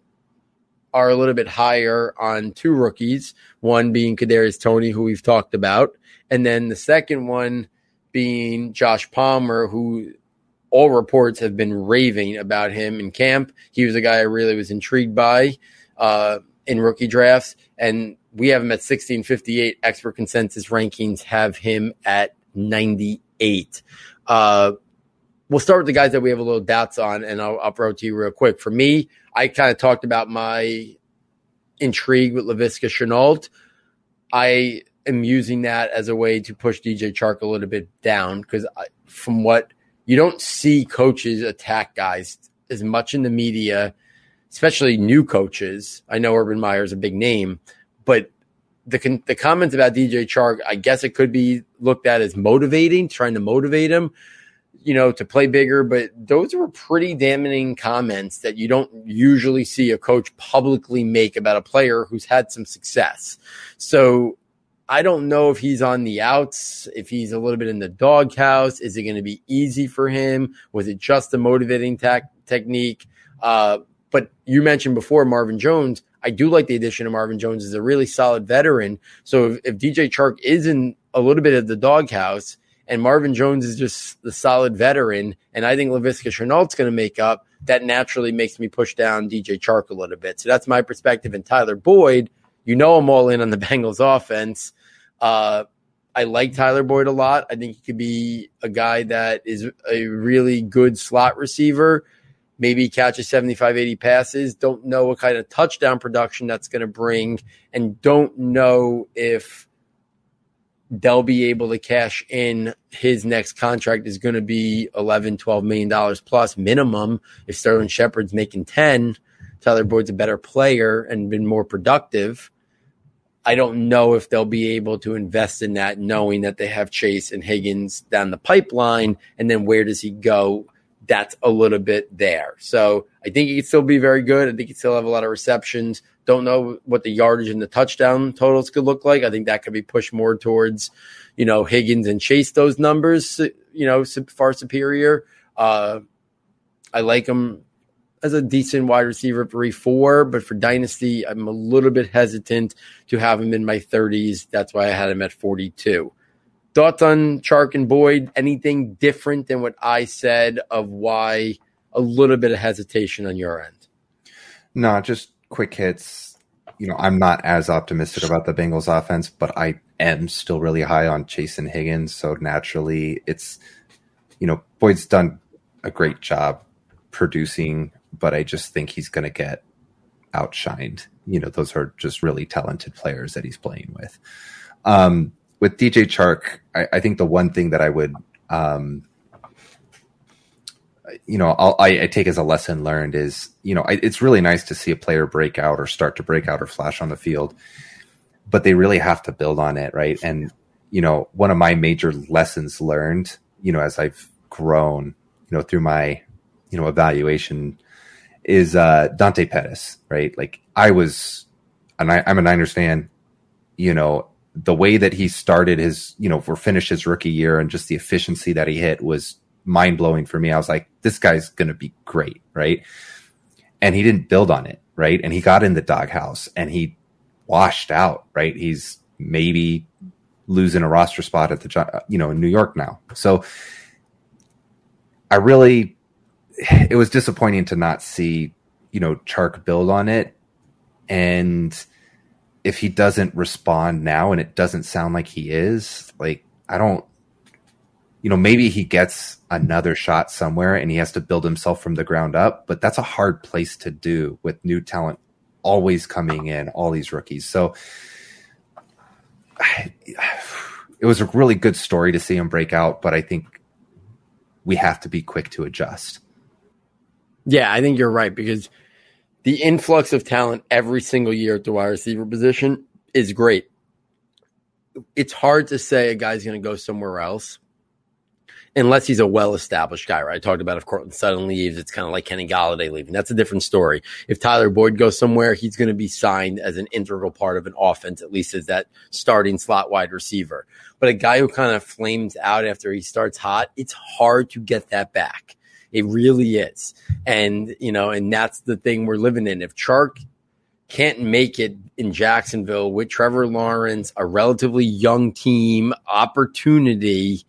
Speaker 3: are a little bit higher on two rookies, one being Kadarius Toney, who we've talked about, and then the second one being Josh Palmer, who all reports have been raving about him in camp. He was a guy I really was intrigued by uh, in rookie drafts, and we have him at 1658. Expert consensus rankings have him at 98. Uh, we'll start with the guys that we have a little doubts on, and I'll, throw to you real quick. For me, I kind of talked about my intrigue with Laviska Shenault. I am using that as a way to push DJ Chark a little bit down because from what – you don't see coaches attack guys as much in the media, especially new coaches. I know Urban Meyer is a big name, but the the comments about DJ Chark, I guess it could be looked at as motivating, trying to motivate him, you know, to play bigger. But those were pretty damning comments that you don't usually see a coach publicly make about a player who's had some success. So I don't know if he's on the outs, if he's a little bit in the doghouse. Is it going to be easy for him? Was it just a motivating technique? Uh, but you mentioned before Marvin Jones. I do like the addition of Marvin Jones as a really solid veteran. So if, if DJ Chark is in a little bit of the doghouse and Marvin Jones is just the solid veteran, and I think Laviska Shenault's going to make up, that naturally makes me push down DJ Chark a little bit. So that's my perspective. And Tyler Boyd – you know I'm all in on the Bengals offense. Uh, I like Tyler Boyd a lot. I think he could be a guy that is a really good slot receiver. Maybe catches 75, 80 passes. Don't know what kind of touchdown production that's going to bring, and don't know if they'll be able to cash in his next contract is going to be 11, 12 million dollars plus minimum. If Sterling Shepard's making 10, Tyler Boyd's a better player and been more productive. I don't know if they'll be able to invest in that, knowing that they have Chase and Higgins down the pipeline. And then where does he go that's a little bit there. So I think he could still be very good. I think he still have a lot of receptions. Don't know what the yardage and the touchdown totals could look like. I think that could be pushed more towards, you know, Higgins and Chase those numbers, you know, far superior. Uh, I like him as a decent wide receiver three four, but for dynasty, I'm a little bit hesitant to have him in my 30s. That's why I had him at 42. Thoughts on Chark and Boyd? Anything different than what I said of why a little bit of hesitation on your end?
Speaker 4: No, just quick hits. You know, I'm not as optimistic about the Bengals offense, but I am still really high on Chase and Higgins. So naturally, it's, you know, Boyd's done a great job producing, but I just think he's going to get outshined. You know, those are just really talented players that he's playing with. Um, with DJ Chark, I, I, think the one thing that I would, um, you know, I, I take as a lesson learned is, you know, I, it's really nice to see a player break out or start to break out or flash on the field, but they really have to build on it, right? And you know, one of my major lessons learned, you know, as I've grown, you know, through my, you know, evaluation is uh Dante Pettis, right? Like I was, and I, I'm a Niners fan, you know, the way that he started his, you know, or finished his rookie year and just the efficiency that he hit was mind blowing for me. I was like, this guy's going to be great, right? And he didn't build on it, right? And he got in the doghouse and he washed out, right? He's maybe losing a roster spot at the, you know, in New York now. So I really, it was disappointing to not see, you know, Chark build on it. And, if he doesn't respond now and it doesn't sound like he is, like I don't you know, maybe he gets another shot somewhere and he has to build himself from the ground up, but that's a hard place to do with new talent always coming in, all these rookies. So it was a really good story to see him break out, but I think we have to be quick to adjust.
Speaker 3: Yeah, I think you're right because the influx of talent every single year at the wide receiver position is great. It's hard to say a guy's going to go somewhere else unless he's a well-established guy, right? I talked about if Courtland Sutton leaves, it's kind of like Kenny Golladay leaving. That's a different story. If Tyler Boyd goes somewhere, he's going to be signed as an integral part of an offense, at least as that starting slot wide receiver. But a guy who kind of flames out after he starts hot, it's hard to get that back. It really is. And, you know, and that's the thing we're living in. If Chark can't make it in Jacksonville with Trevor Lawrence, a relatively young team, opportunity,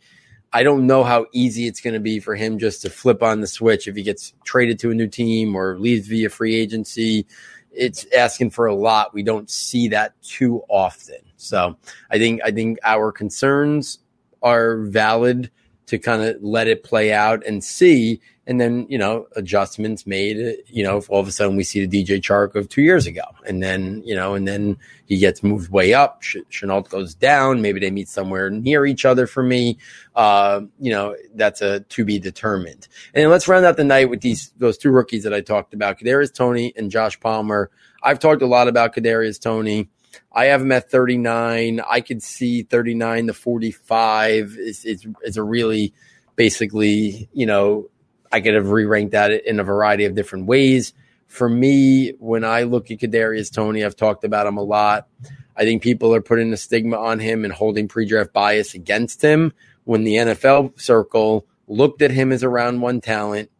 Speaker 3: I don't know how easy it's going to be for him just to flip on the switch if he gets traded to a new team or leaves via free agency. It's asking for a lot. We don't see that too often. So I think I think our concerns are valid to kind of let it play out and see and then you know adjustments made you know if all of a sudden we see the dj chark of two years ago. And then you know and then he gets moved way up. Ch- Shenault goes down. Maybe they meet somewhere near each other for me. Uh, you know that's a to be determined. And let's round out the night with these those two rookies that i talked about kadarius toney and josh palmer. I've talked a lot about kadarius toney I have him at 39. I could see 39 to 45 is, is, is a really basically, you know, I could have re-ranked that in a variety of different ways. For me, when I look at Kadarius Toney, I've talked about him a lot. I think people are putting a stigma on him and holding pre-draft bias against him. When the NFL circle looked at him as a round one talent,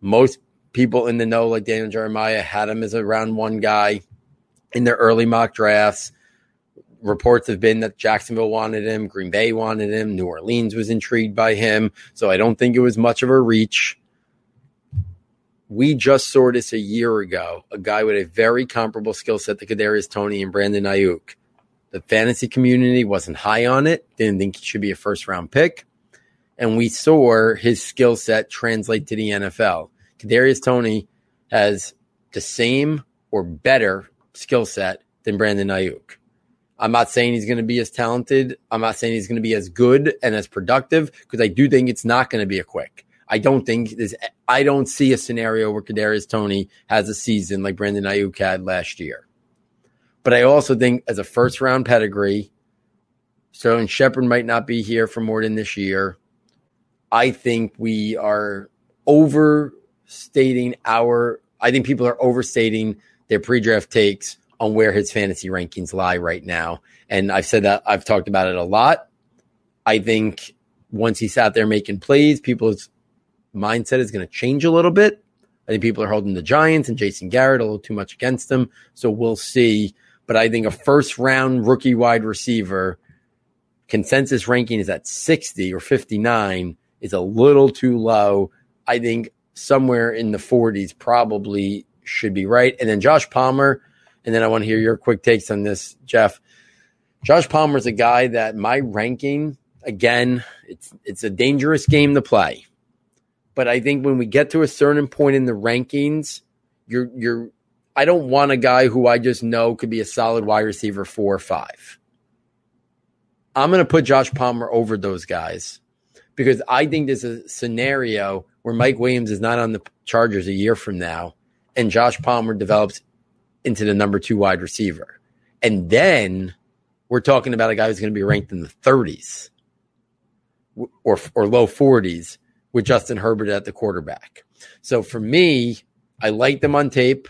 Speaker 3: most people in the know, like Daniel Jeremiah, had him as a round one guy in their early mock drafts. Reports have been that Jacksonville wanted him, Green Bay wanted him, New Orleans was intrigued by him. So I don't think it was much of a reach we just saw this a year ago. A guy with a very comparable skill set to Kadarius Toney and Brandon Aiyuk. The fantasy community wasn't high on it. Didn't think he should be a first round pick, and we saw his skill set translate to the NFL. Kadarius Toney has the same or better skill set than Brandon Aiyuk. I'm not saying he's going to be as talented. I'm not saying he's going to be as good and as productive because I do think it's not going to be a quick. I don't think there's, I don't see a scenario where Kadarius Toney has a season like Brandon Aiyuk had last year. But I also think as a first round pedigree, Sterling Shepard might not be here for more than this year. I think we are overstating our. I think people are overstating their pre-draft takes on where his fantasy rankings lie right now. And I've said that I've talked about it a lot. I think once he's out there making plays, people's mindset is going to change a little bit. I think people are holding the Giants and Jason Garrett a little too much against them. So we'll see. But I think a first round rookie wide receiver consensus ranking is at 60 or 59 is a little too low. I think somewhere in the 40s probably should be right. And then Josh Palmer, and then I want to hear your quick takes on this, Jeff. Josh Palmer is a guy that my ranking, again, it's it's a dangerous game to play. But I think when we get to a certain point in the rankings, you're you're I don't want a guy who I just know could be a solid wide receiver four or five. I'm going to put Josh Palmer over those guys because I think there's a scenario where Mike Williams is not on the Chargers a year from now and Josh Palmer develops into the number two wide receiver. And then we're talking about a guy who's going to be ranked in the 30s or, or low 40s with Justin Herbert at the quarterback. So for me, I like them on tape.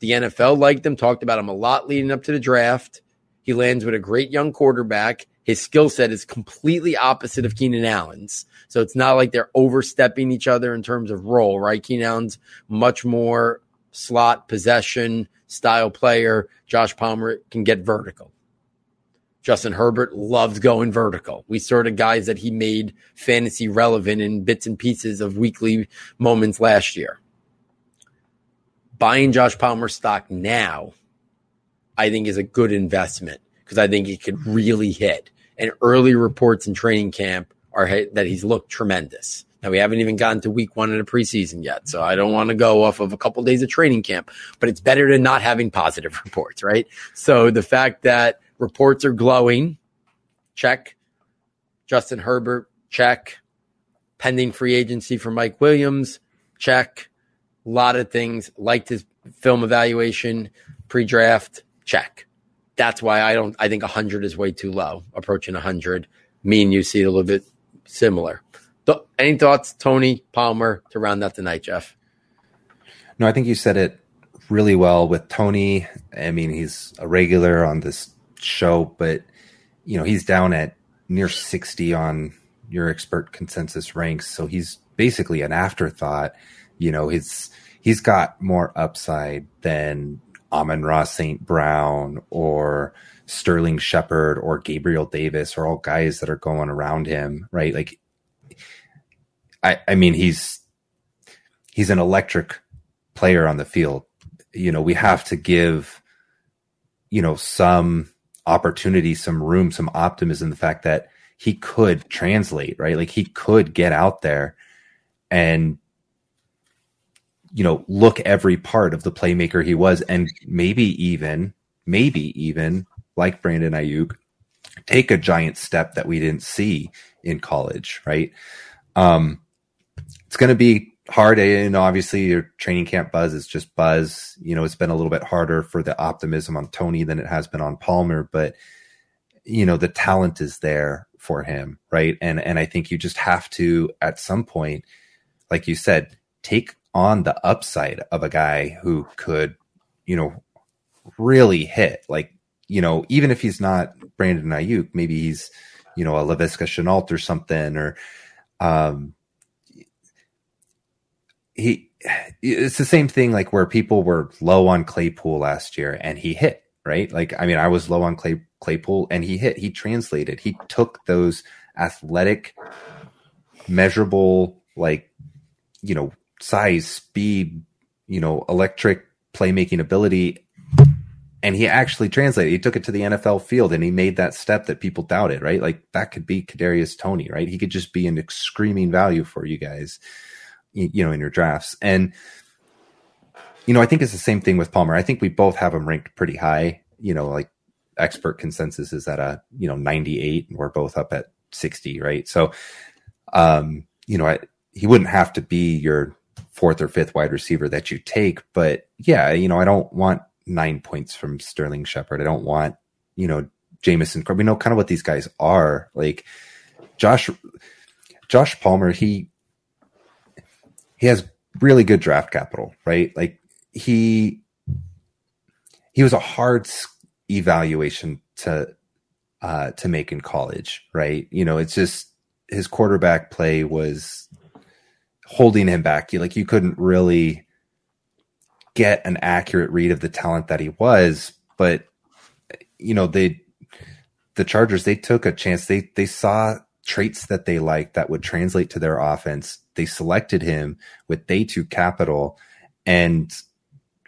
Speaker 3: The NFL liked them, talked about him a lot leading up to the draft. He lands with a great young quarterback. His skill set is completely opposite of Keenan Allen's. So it's not like they're overstepping each other in terms of role, right? Keenan Allen's much more slot possession style player. Josh Palmer can get vertical. Justin Herbert loves going vertical. We saw the guys that he made fantasy relevant in bits and pieces of weekly moments last year. Buying Josh Palmer stock now, I think, is a good investment because I think he could really hit. And early reports in training camp are that he's looked tremendous. Now we haven't even gotten to week one in the preseason yet, so I don't want to go off of a couple of days of training camp. But it's better than not having positive reports, right? So the fact that reports are glowing, check. Justin Herbert, check. Pending free agency for Mike Williams, check. A lot of things. Liked his film evaluation, pre-draft, check. That's why I don't. I think 100 is way too low. Approaching 100. Me and you see it a little bit similar. Th- any thoughts, Toney Palmer, to round out the night, Jeff?
Speaker 4: No, I think you said it really well with Toney. I mean, he's a regular on this show, but you know, he's down at near 60 on your expert consensus ranks, so he's basically an afterthought. You know, he's he's got more upside than Amon-Ra St. Brown or Sterling Shepard or Gabriel Davis or all guys that are going around him, right? Like I, I mean, he's he's an electric player on the field. You know, we have to give, you know, some opportunity, some room, some optimism. The fact that he could translate, right? Like he could get out there and, you know, look every part of the playmaker he was, and maybe even, maybe even like Brandon Aiyuk, take a giant step that we didn't see in college, right? Um, it's going to be hard. And obviously, your training camp buzz is just buzz. You know, it's been a little bit harder for the optimism on Toney than it has been on Palmer, but you know, the talent is there for him, right? And and I think you just have to at some point, like you said, take on the upside of a guy who could, you know, really hit. Like, you know, even if he's not Brandon Aiyuk, maybe he's, you know, a Laviska Shenault or something, or um, he it's the same thing like where people were low on Claypool last year and he hit, right? Like I mean I was low on Clay Claypool and he hit. He translated. He took those athletic measurable like you know size, speed, you know, electric playmaking ability and he actually translated. He took it to the NFL field and he made that step that people doubted, right? Like that could be Kadarius Toney, right? He could just be an screaming value for you guys you know, in your drafts. And, you know, I think it's the same thing with Palmer. I think we both have him ranked pretty high. You know, like expert consensus is at a, you know, 98 and we're both up at 60, right? So, um, you know, I, he wouldn't have to be your fourth or fifth wide receiver that you take, but yeah, you know, I don't want nine points from Sterling Shepard. I don't want, you know, Jamison. We know kind of what these guys are. Like Josh, Josh Palmer, he he has really good draft capital, right? Like he he was a hard evaluation to uh, to make in college, right? You know, it's just his quarterback play was holding him back. You like you couldn't really get an accurate read of the talent that he was, but you know, they the Chargers they took a chance. They they saw traits that they liked that would translate to their offense. They selected him with day two capital and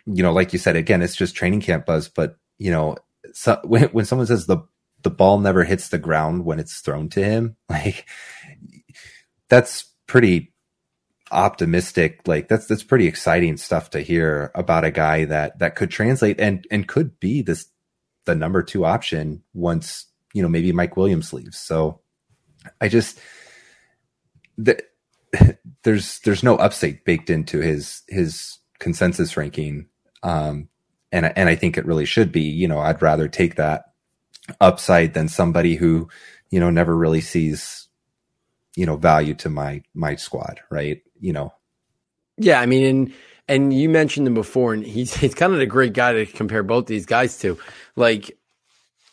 Speaker 4: you know, like you said, again, it's just training camp buzz, but you know, so when, when someone says the the ball never hits the ground when it's thrown to him, like that's pretty optimistic. Like that's that's pretty exciting stuff to hear about a guy that that could translate and and could be this the number two option once you know maybe Mike Williams leaves. So I just the, there's there's no upside baked into his his consensus ranking um, and and I think it really should be. You know, I'd rather take that upside than somebody who, you know, never really sees, you know, value to my my squad, right? You know.
Speaker 3: Yeah, I mean, and and you mentioned him before, and he's he's kind of a great guy to compare both these guys to. Like,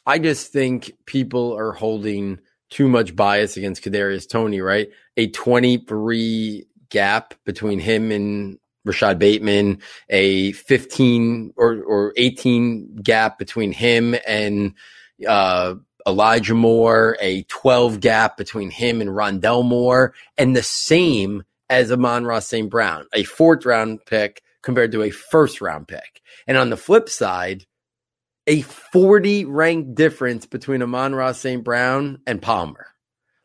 Speaker 3: I just think people are holding too much bias against Kadarius Toney, right? A twenty three gap between him and Rashod Bateman, a 15 or, or 18 gap between him and uh, Elijah Moore, a 12 gap between him and Rondale Moore, and the same as Amon-Ra St. Brown, a fourth round pick compared to a first round pick. And on the flip side, a 40 rank difference between Amon-Ra St. Brown and Palmer.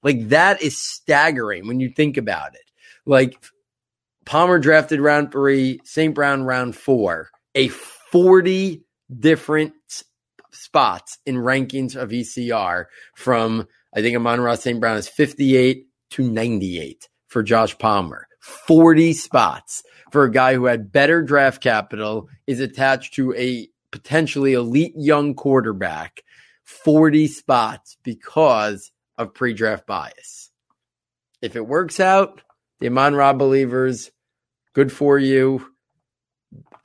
Speaker 3: Like that is staggering when you think about it. Like Palmer drafted round three, St. Brown round four, a 40 different spots in rankings of ECR from, I think Amon-Ra St. Brown is 58 to 98 for Josh Palmer. 40 spots for a guy who had better draft capital, is attached to a potentially elite young quarterback. 40 spots because of pre draft bias. If it works out, the Amon Ra believers, good for you.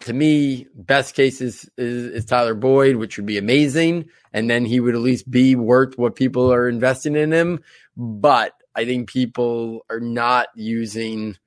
Speaker 3: To me, best case is, is, is Tyler Boyd, which would be amazing. And then he would at least be worth what people are investing in him. But I think people are not using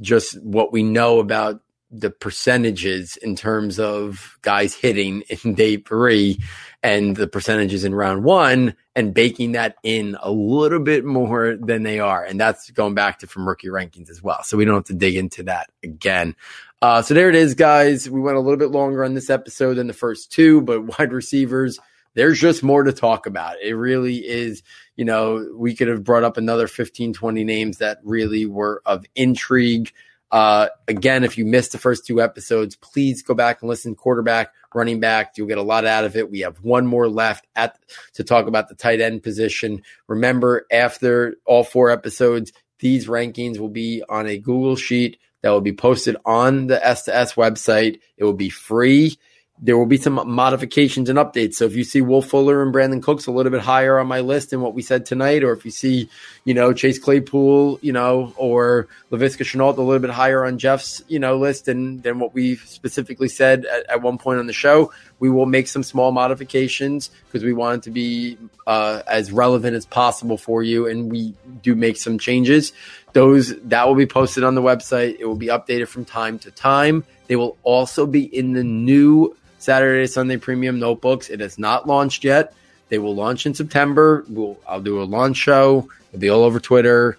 Speaker 3: just what we know about the percentages in terms of guys hitting in day three and the percentages in round one and baking that in a little bit more than they are. And that's going back to from rookie rankings as well. So we don't have to dig into that again. Uh, so there it is, guys. We went a little bit longer on this episode than the first two, but wide receivers, there's just more to talk about. It really is, you know, we could have brought up another 15, 20 names that really were of intrigue. Uh, again, if you missed the first two episodes, please go back and listen. Quarterback, running back, you'll get a lot out of it. We have one more left at to talk about the tight end position. Remember, after all four episodes, these rankings will be on a Google sheet that will be posted on the S2S website. It will be free there will be some modifications and updates. So if you see Will Fuller and Brandin Cooks a little bit higher on my list than what we said tonight, or if you see, you know, Chase Claypool, you know, or Laviska Shenault a little bit higher on Jeff's, you know, list than than what we specifically said at, at one point on the show, we will make some small modifications because we want it to be uh, as relevant as possible for you, and we do make some changes. Those that will be posted on the website. It will be updated from time to time. They will also be in the new Saturday Sunday Premium notebooks. It has not launched yet. They will launch in September. We'll, I'll do a launch show. It'll be all over Twitter.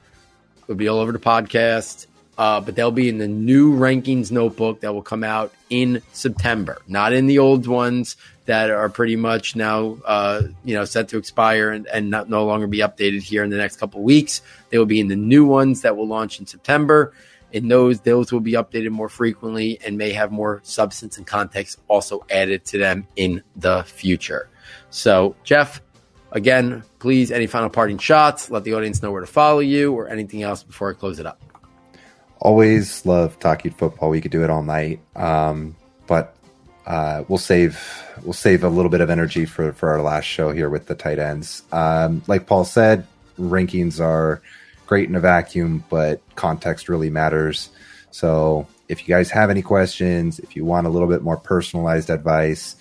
Speaker 3: It'll be all over the podcast. Uh, but they'll be in the new rankings notebook that will come out in September, not in the old ones that are pretty much now, uh, you know, set to expire and, and not, no longer be updated here in the next couple weeks. They will be in the new ones that will launch in September. In those, those will be updated more frequently and may have more substance and context also added to them in the future. So, Jeff, again, please, any final parting shots? Let the audience know where to follow you or anything else before I close it up.
Speaker 4: Always love talking football. We could do it all night, um, but uh, we'll save we'll save a little bit of energy for for our last show here with the tight ends. Um, like Paul said, rankings are great in a vacuum, but context really matters. So if you guys have any questions, if you want a little bit more personalized advice,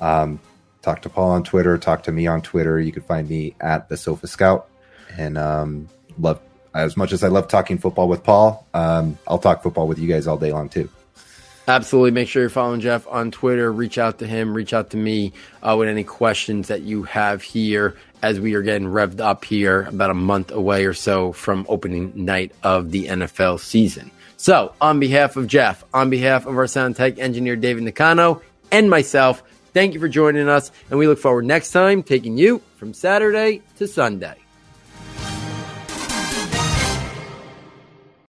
Speaker 4: um, talk to Paul on Twitter, talk to me on Twitter. You can find me at the Sofa Scout, and um, love as much as I love talking football with Paul. Um, I'll talk football with you guys all day long too.
Speaker 3: Absolutely. Make sure you're following Jeff on Twitter. Reach out to him. Reach out to me uh, with any questions that you have here as we are getting revved up here about a month away or so from opening night of the NFL season. So, on behalf of Jeff, on behalf of our sound tech engineer David Nicano, and myself, thank you for joining us. And we look forward next time taking you from Saturday to Sunday.